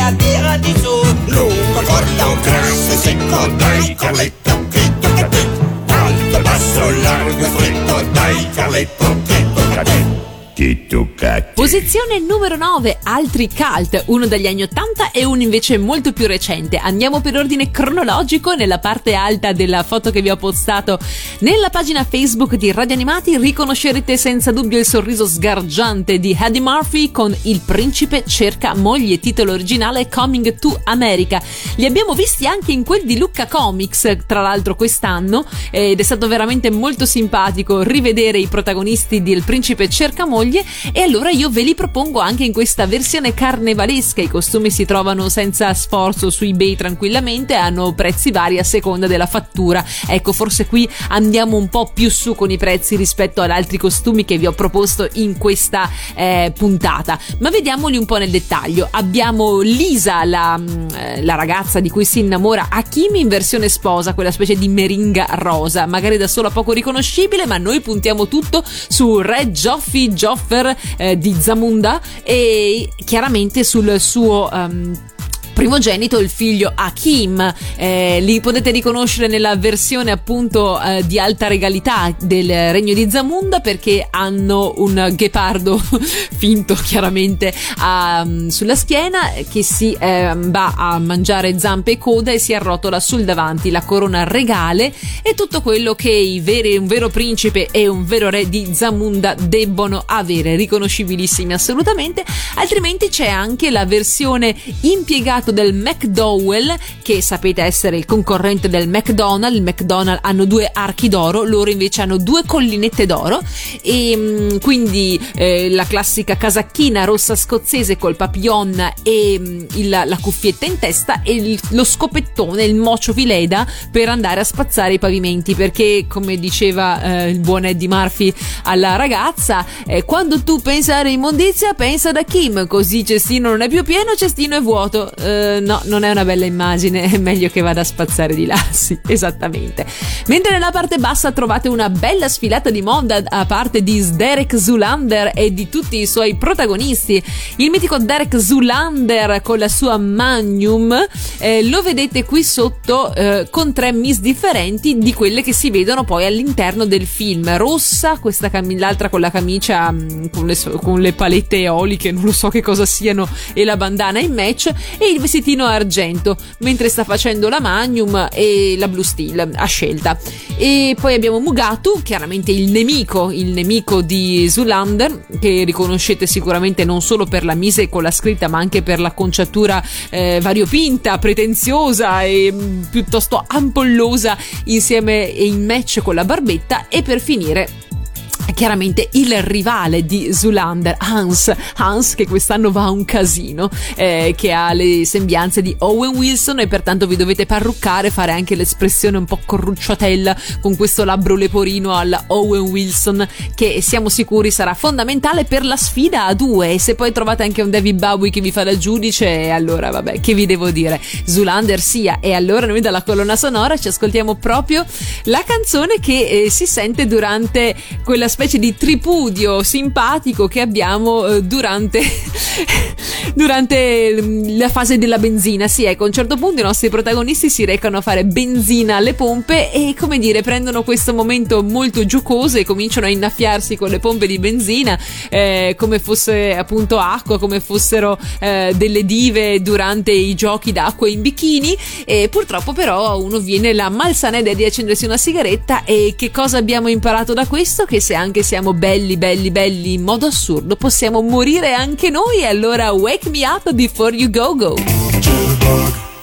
Sveglia, tirati su. Lungo, corto, grasso secco Dai tocca a te Alto, basso, largo stretto Dai Carletto che tocca a te Che tocca a te Posizione numero 9, altri cult, uno dagli anni 80 e uno invece molto più recente. Andiamo per ordine cronologico nella parte alta della foto che vi ho postato nella pagina Facebook di Radio Animati. Riconoscerete senza dubbio il sorriso sgargiante di Eddie Murphy con Il principe cerca moglie, titolo originale Coming to America. Li abbiamo visti anche in quel di Lucca Comics, tra l'altro quest'anno, ed è stato veramente molto simpatico rivedere i protagonisti di Il principe cerca moglie e allora io ve li propongo anche in questa versione carnevalesca. I costumi si trovano senza sforzo su eBay tranquillamente, hanno prezzi vari a seconda della fattura. Ecco, forse qui andiamo un po' più su con i prezzi rispetto ad altri costumi che vi ho proposto in questa eh, puntata. Ma vediamoli un po' nel dettaglio. Abbiamo Lisa, la, mm, eh, la ragazza di cui si innamora Hakim in versione sposa, quella specie di meringa rosa, magari da sola poco riconoscibile, ma noi puntiamo tutto su Re Joffi Joffer eh, di Zamunda e chiaramente sul suo um, primogenito il figlio Hakim. Eh, li potete riconoscere nella versione appunto eh, di alta regalità del regno di Zamunda perché hanno un ghepardo finto chiaramente um, sulla schiena che si eh, va a mangiare zampe e coda e si arrotola sul davanti la corona regale. E tutto quello che veri, un vero principe e un vero re di Zamunda debbono avere riconoscibilissimi assolutamente. Altrimenti c'è anche la versione impiegata del McDowell, che sapete essere il concorrente del McDonald's. Il McDonald's hanno due archi d'oro, loro invece hanno due collinette d'oro. E mh, quindi eh, la classica casacchina rossa scozzese col papillon e mh, il, la cuffietta in testa e il, lo scopettone, il mocio vileda per andare a spazzare i pavimenti. Perché, come diceva eh, il buon Eddie Murphy alla ragazza, eh, quando tu pensi all'immondizia, pensa da Kim, così cestino non è più pieno, cestino è vuoto. Eh, no, non è una bella immagine, è meglio che vada a spazzare di là, sì, esattamente. Mentre nella parte bassa trovate una bella sfilata di moda a parte di Derek Zulander e di tutti i suoi protagonisti. Il mitico Derek Zulander con la sua Magnum eh, lo vedete qui sotto eh, con tre miss differenti di quelle che si vedono poi all'interno del film. Rossa, questa cam- l'altra con la camicia mh, con, le, con le palette eoliche, non lo so che cosa siano, e la bandana in match e il vestitino argento mentre sta facendo la Magnum e la Blue Steel a scelta. E poi abbiamo Mugatu, chiaramente il nemico, il nemico di Zulander, che riconoscete sicuramente non solo per la mise con la scritta, ma anche per l'acconciatura eh, variopinta, pretenziosa e mh, piuttosto ampollosa insieme e in match con la barbetta. E per finire chiaramente il rivale di Zulander, Hans, Hans che quest'anno va a un casino, eh, che ha le sembianze di Owen Wilson e pertanto vi dovete parruccare, fare anche l'espressione un po' corrucciatella con questo labbro leporino alla Owen Wilson che siamo sicuri sarà fondamentale per la sfida a due. E se poi trovate anche un David Bowie che vi fa da giudice allora vabbè che vi devo dire? Zulander sia. E allora noi dalla colonna sonora ci ascoltiamo proprio la canzone che eh, si sente durante quella specie di tripudio simpatico che abbiamo eh, durante, durante mm, la fase della benzina. Sì, ecco, a un certo punto i nostri protagonisti si recano a fare benzina alle pompe e, come dire, prendono questo momento molto giocoso e cominciano a innaffiarsi con le pompe di benzina eh, come fosse appunto acqua, come fossero eh, delle dive durante i giochi d'acqua in bikini. E purtroppo, però, uno viene la malsana idea di accendersi una sigaretta. E che cosa abbiamo imparato da questo? Che se anche siamo belli, belli, belli in modo assurdo, possiamo morire anche noi. Allora, wake me up before you go go.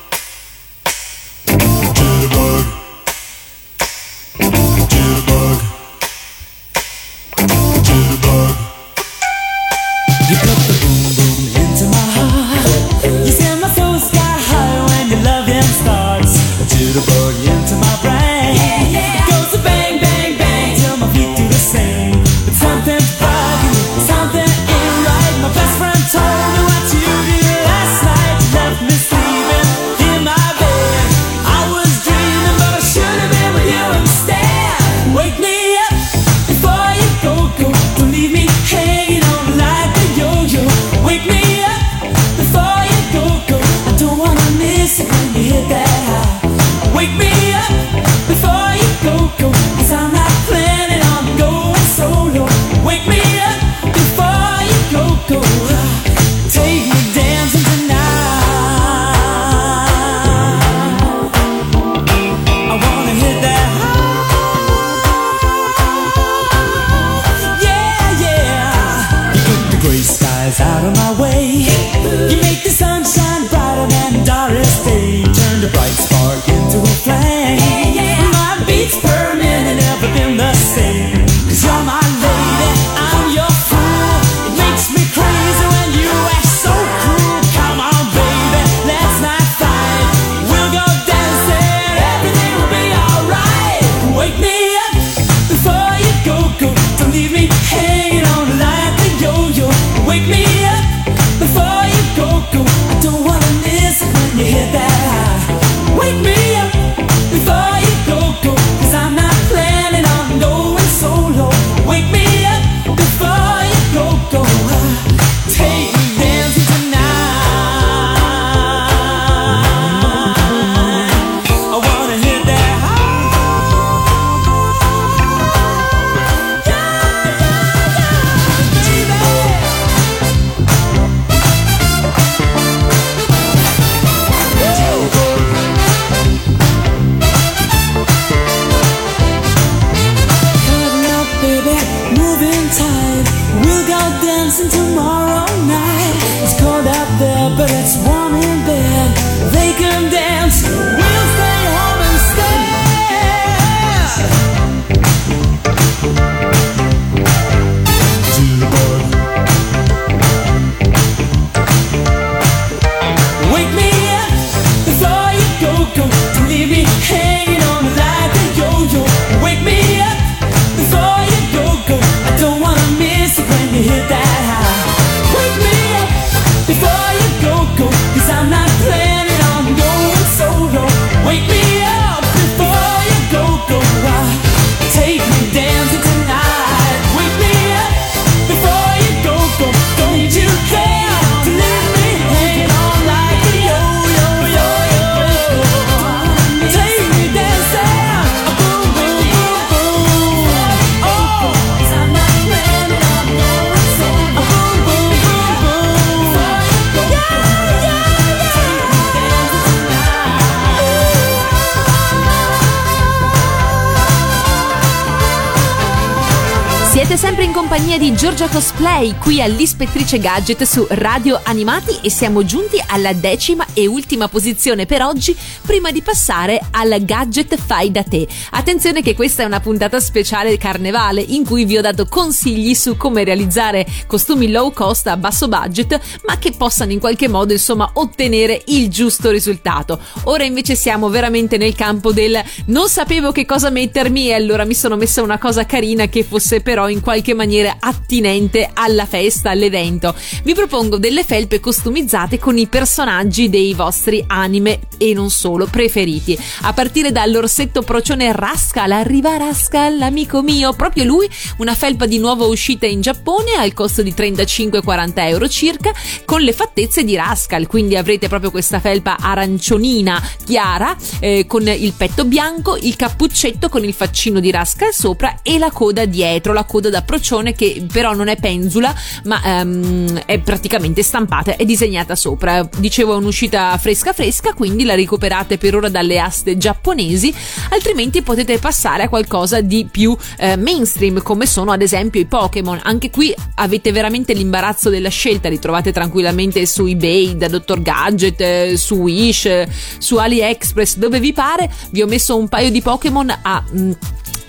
Siete sempre in compagnia di Giorgia Cosplay qui all'Ispettrice Gadget su Radio Animati e siamo giunti alla decima e ultima posizione per oggi prima di passare al gadget fai da te. Attenzione che questa è una puntata speciale carnevale in cui vi ho dato consigli su come realizzare costumi low cost a basso budget ma che possano in qualche modo insomma ottenere il giusto risultato. Ora invece siamo veramente nel campo del non sapevo che cosa mettermi e allora mi sono messa una cosa carina che fosse però in qualche maniera attinente alla festa, all'evento. Vi propongo delle felpe costumizzate con i personaggi dei vostri anime e non solo preferiti. A partire dall'orsetto procione Rascal, arriva Rascal, l'amico mio, proprio lui, una felpa di nuova uscita in Giappone al costo di 35-40 euro circa, con le fattezze di Rascal, quindi avrete proprio questa felpa arancionina chiara, eh, con il petto bianco, il cappuccetto con il faccino di Rascal sopra e la coda dietro, la coda da procione che però non è penzula ma ehm, è praticamente stampata e disegnata sopra. Dicevo è un'uscita fresca fresca, quindi la recuperate per ora dalle aste giapponesi, altrimenti potete passare a qualcosa di più eh, mainstream come sono ad esempio i Pokémon. Anche qui avete veramente l'imbarazzo della scelta, li trovate tranquillamente su eBay, da Dr. Gadget, eh, su Wish, eh, su AliExpress, dove vi pare. Vi ho messo un paio di Pokémon a mh,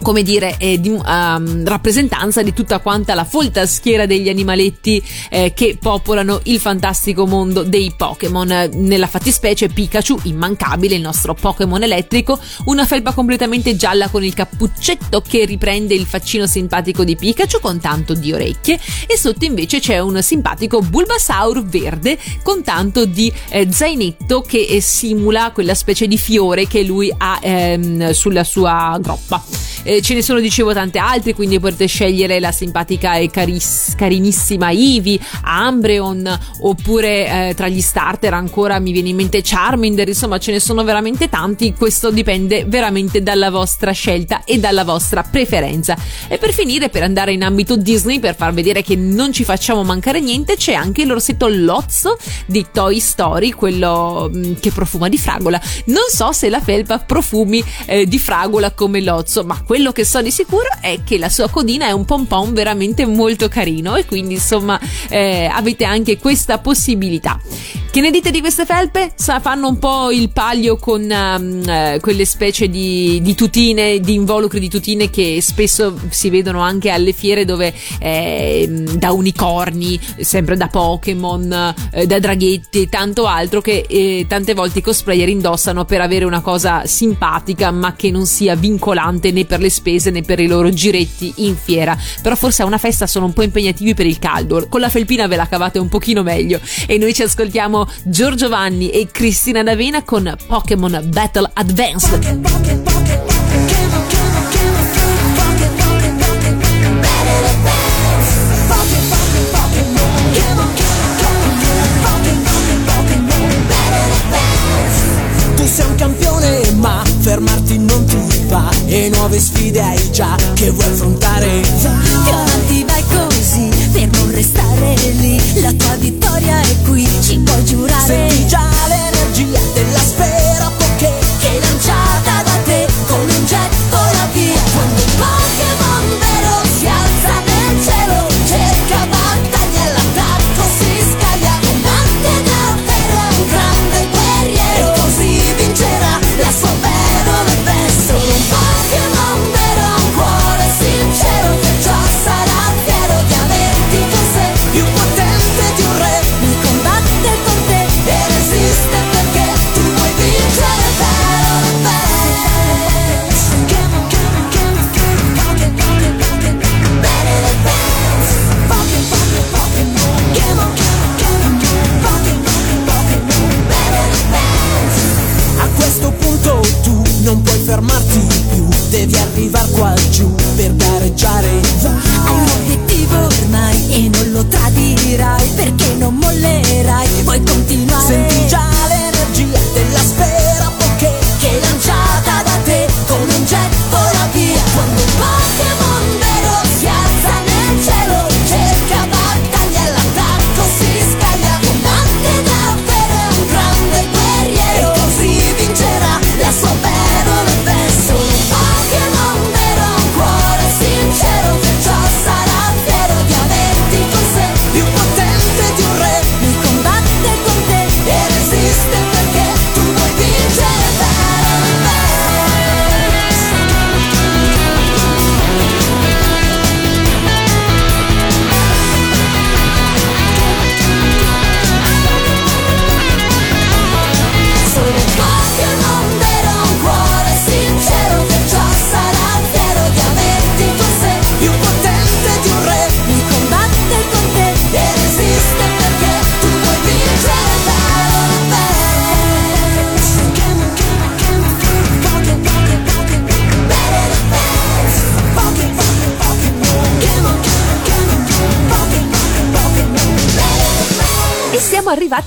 come dire, eh, di, um, rappresentanza di tutta quanta la folta schiera degli animaletti eh, che popolano il fantastico mondo dei Pokémon. Nella fattispecie Pikachu, immancabile, il nostro Pokémon elettrico, una felpa completamente gialla con il cappuccetto che riprende il faccino simpatico di Pikachu con tanto di orecchie e sotto invece c'è un simpatico Bulbasaur verde con tanto di eh, zainetto che eh, simula quella specie di fiore che lui ha ehm, sulla sua groppa. Eh, ce ne sono, dicevo, tante altre, quindi potete scegliere la simpatica e caris- carinissima Eevee, Ambreon, oppure eh, tra gli starter ancora mi viene in mente Charmander, insomma ce ne sono veramente tanti, questo dipende veramente dalla vostra scelta e dalla vostra preferenza. E per finire, per andare in ambito Disney, per far vedere che non ci facciamo mancare niente, c'è anche l'orsetto Lozzo di Toy Story, quello mh, mm, che profuma di fragola. Non so se la felpa profumi eh, di fragola come Lozzo, ma quello che so di sicuro è che la sua codina è un pompon veramente molto carino e quindi insomma eh, avete anche questa possibilità. Che ne dite di queste felpe? Sa, fanno un po' il palio con um, eh, quelle specie di, di, tutine, di involucri di tutine che spesso si vedono anche alle fiere dove eh, da unicorni, sempre da Pokémon, eh, da draghetti e tanto altro che eh, tante volte i cosplayer indossano per avere una cosa simpatica ma che non sia vincolante né per le spese né per i loro giretti in fiera. Però forse a una festa sono un po' impegnativi per il caldo. Con la felpina ve la cavate un pochino meglio. E noi ci ascoltiamo Giorgio Vanni e Cristina D'Avena con Pokémon Battle Advanced. Tu sei un campione ma fermarti non ti va E nuove sfide hai già che vuoi affrontare. Più avanti vai così per non restare lì. La tua vittoria è qui, ci puoi giurare. Senti già l'energia della sfera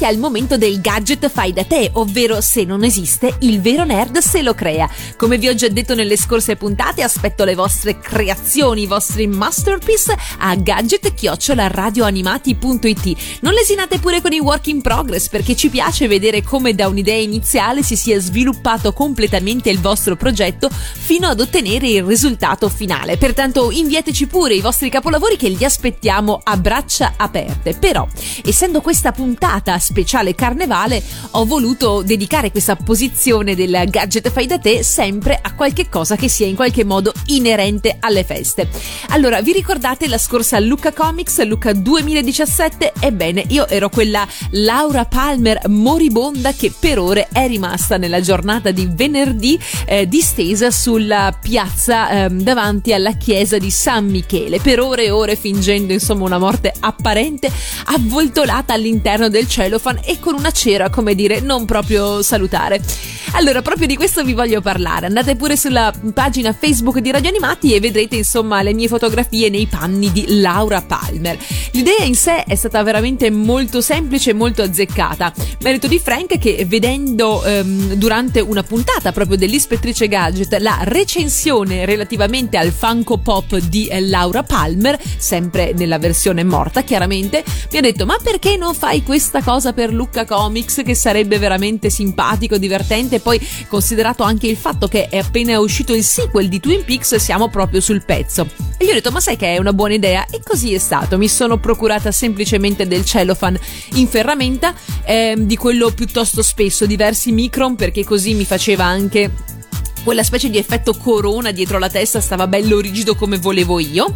arrivati al momento del gadget fai da te, ovvero se non esiste, il vero nerd se lo crea. Come vi ho già detto nelle scorse puntate, aspetto le vostre creazioni, i vostri masterpiece a gadget-radioanimati.it. Non lesinate pure con i work in progress perché ci piace vedere come da un'idea iniziale si sia sviluppato completamente il vostro progetto fino ad ottenere il risultato finale. Pertanto inviateci pure i vostri capolavori che li aspettiamo a braccia aperte. Però, essendo questa puntata speciale carnevale, ho voluto dedicare questa posizione del gadget fai da te sempre a qualche cosa che sia in qualche modo inerente alle feste. Allora, vi ricordate la scorsa Lucca Comics, Lucca 2017? Ebbene, io ero quella Laura Palmer moribonda che per ore è rimasta nella giornata di venerdì eh, distesa sulla piazza eh, davanti alla chiesa di San Michele, per ore e ore fingendo insomma una morte apparente, avvoltolata all'interno del cellophane e con una cera, come dire, non proprio salutare. Allora, proprio di questo vi voglio parlare. Andate pure sulla pagina Facebook di Radio Animati e vedrete insomma le mie fotografie nei panni di Laura Palmer. L'idea in sé è stata veramente molto semplice e molto azzeccata. Merito di Frank che vedendo ehm, durante una puntata proprio dell'Ispettrice Gadget la recensione relativamente al Funko Pop di eh, Laura Palmer, sempre nella versione morta chiaramente, mi ha detto ma perché non fai questa cosa per Lucca Comics che sarebbe veramente simpatico, divertente, poi considerato anche il fatto che è appena uscito il sequel di Twin Peaks siamo proprio sul pezzo. E gli ho detto ma sai che è una buona idea e così è stato, mi sono procurata semplicemente del cellophane in ferramenta ehm, di quello piuttosto spesso, diversi micron perché così mi faceva anche quella specie di effetto corona dietro la testa stava bello rigido come volevo io.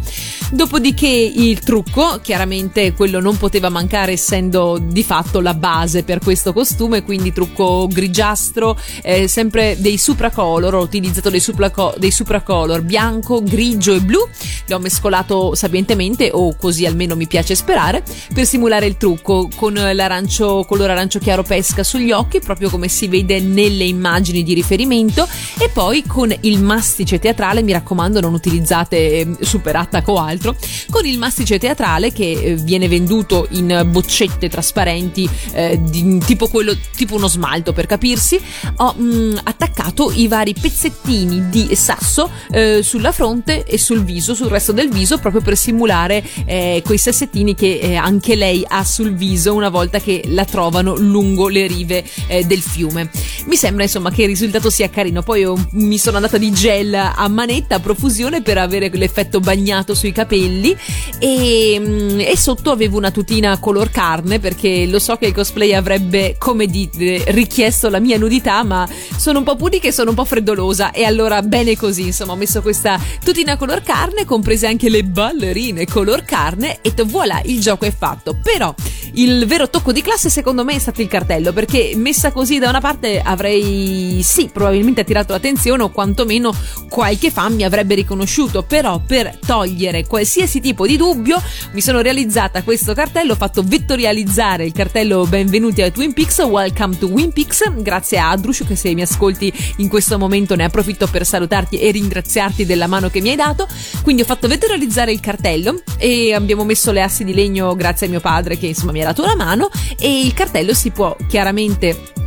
Dopodiché il trucco, chiaramente quello non poteva mancare essendo di fatto la base per questo costume, quindi trucco grigiastro, eh, sempre dei supracolor, ho utilizzato dei, supraco- dei supracolor bianco, grigio e blu, li ho mescolato sapientemente o così almeno mi piace sperare, per simulare il trucco con l'arancio colore arancio chiaro pesca sugli occhi, proprio come si vede nelle immagini di riferimento e poi poi con il mastice teatrale, mi raccomando non utilizzate eh, super attack o altro, con il mastice teatrale che eh, viene venduto in boccette trasparenti eh, di, tipo quello tipo uno smalto per capirsi, ho mh, mm, attaccato i vari pezzettini di sasso eh, sulla fronte e sul viso, sul resto del viso proprio per simulare eh, quei sassettini che eh, anche lei ha sul viso una volta che la trovano lungo le rive del fiume. Mi sembra insomma che il risultato sia carino, poi ho mi sono andata di gel a manetta a profusione per avere l'effetto bagnato sui capelli. E, mm, e, sotto avevo una tutina color carne perché lo so che il cosplay avrebbe come dite richiesto la mia nudità ma sono un po' pudica e sono un po' freddolosa. E allora bene così insomma ho messo questa tutina color carne comprese anche le ballerine color carne e voilà il gioco è fatto. Però il vero tocco di classe secondo me è stato il cartello perché messa così da una parte avrei sì probabilmente attirato l'attenzione o quantomeno qualche fan mi avrebbe riconosciuto. Però per togliere qualsiasi tipo di dubbio mi sono realizzata questo cartello ho fatto vettorializzare il cartello benvenuti a Twin Peaks welcome to Twin Peaks. Grazie a Adrush che se mi ascolti in questo momento ne approfitto per salutarti e ringraziarti della mano che mi hai dato. Quindi ho fatto vettorializzare il cartello e abbiamo messo le assi di legno grazie a mio padre che insomma mi ha dato una mano e il cartello si può chiaramente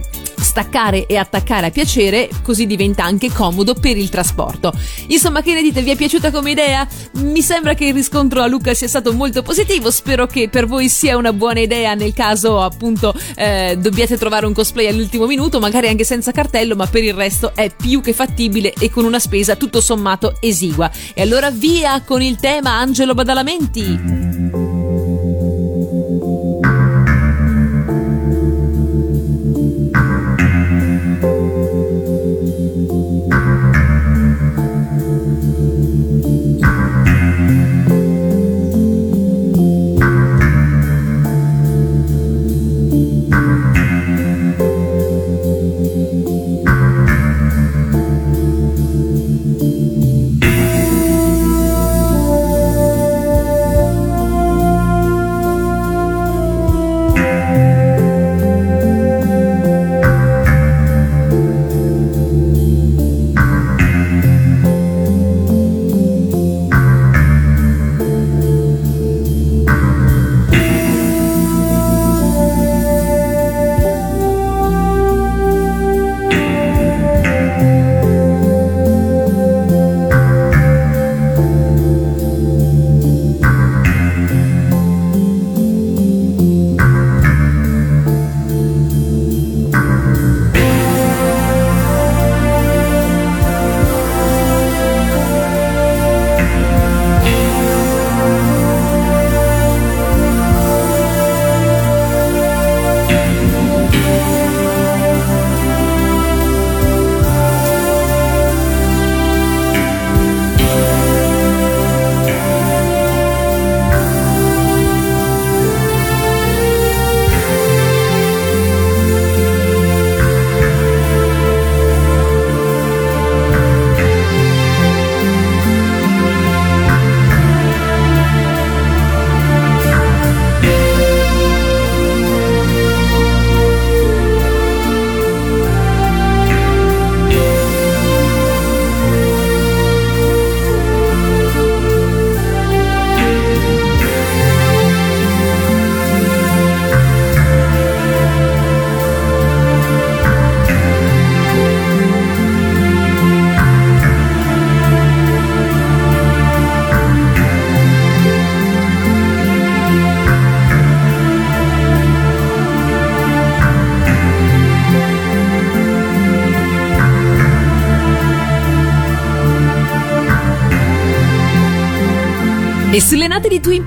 staccare e attaccare a piacere, così diventa anche comodo per il trasporto. Insomma, che ne dite? Vi è piaciuta come idea? Mi sembra che il riscontro a Luca sia stato molto positivo, spero che per voi sia una buona idea nel caso appunto eh, dobbiate trovare un cosplay all'ultimo minuto, magari anche senza cartello, ma per il resto è più che fattibile e con una spesa tutto sommato esigua. E allora via con il tema Angelo Badalamenti!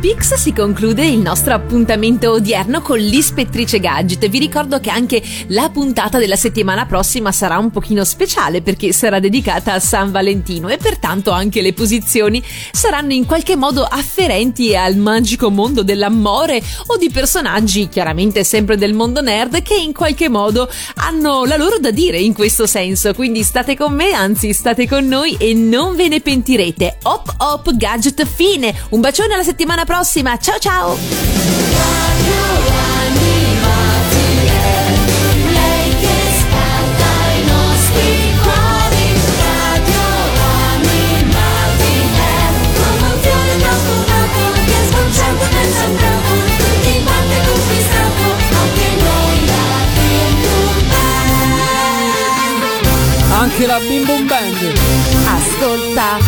Peaks si conclude il nostro appuntamento odierno con l'ispettrice Gadget. Vi ricordo che anche la puntata della settimana prossima sarà un pochino speciale perché sarà dedicata a San Valentino e pertanto anche le posizioni saranno in qualche modo afferenti al magico mondo dell'amore o di personaggi, chiaramente sempre del mondo nerd, che in qualche modo hanno la loro da dire in questo senso. Quindi state con me, anzi state con noi e non ve ne pentirete. Hop hop gadget fine! Un bacione alla settimana prossima, ciao ciao! Bam Anche la Bim Bum Band Ascolta!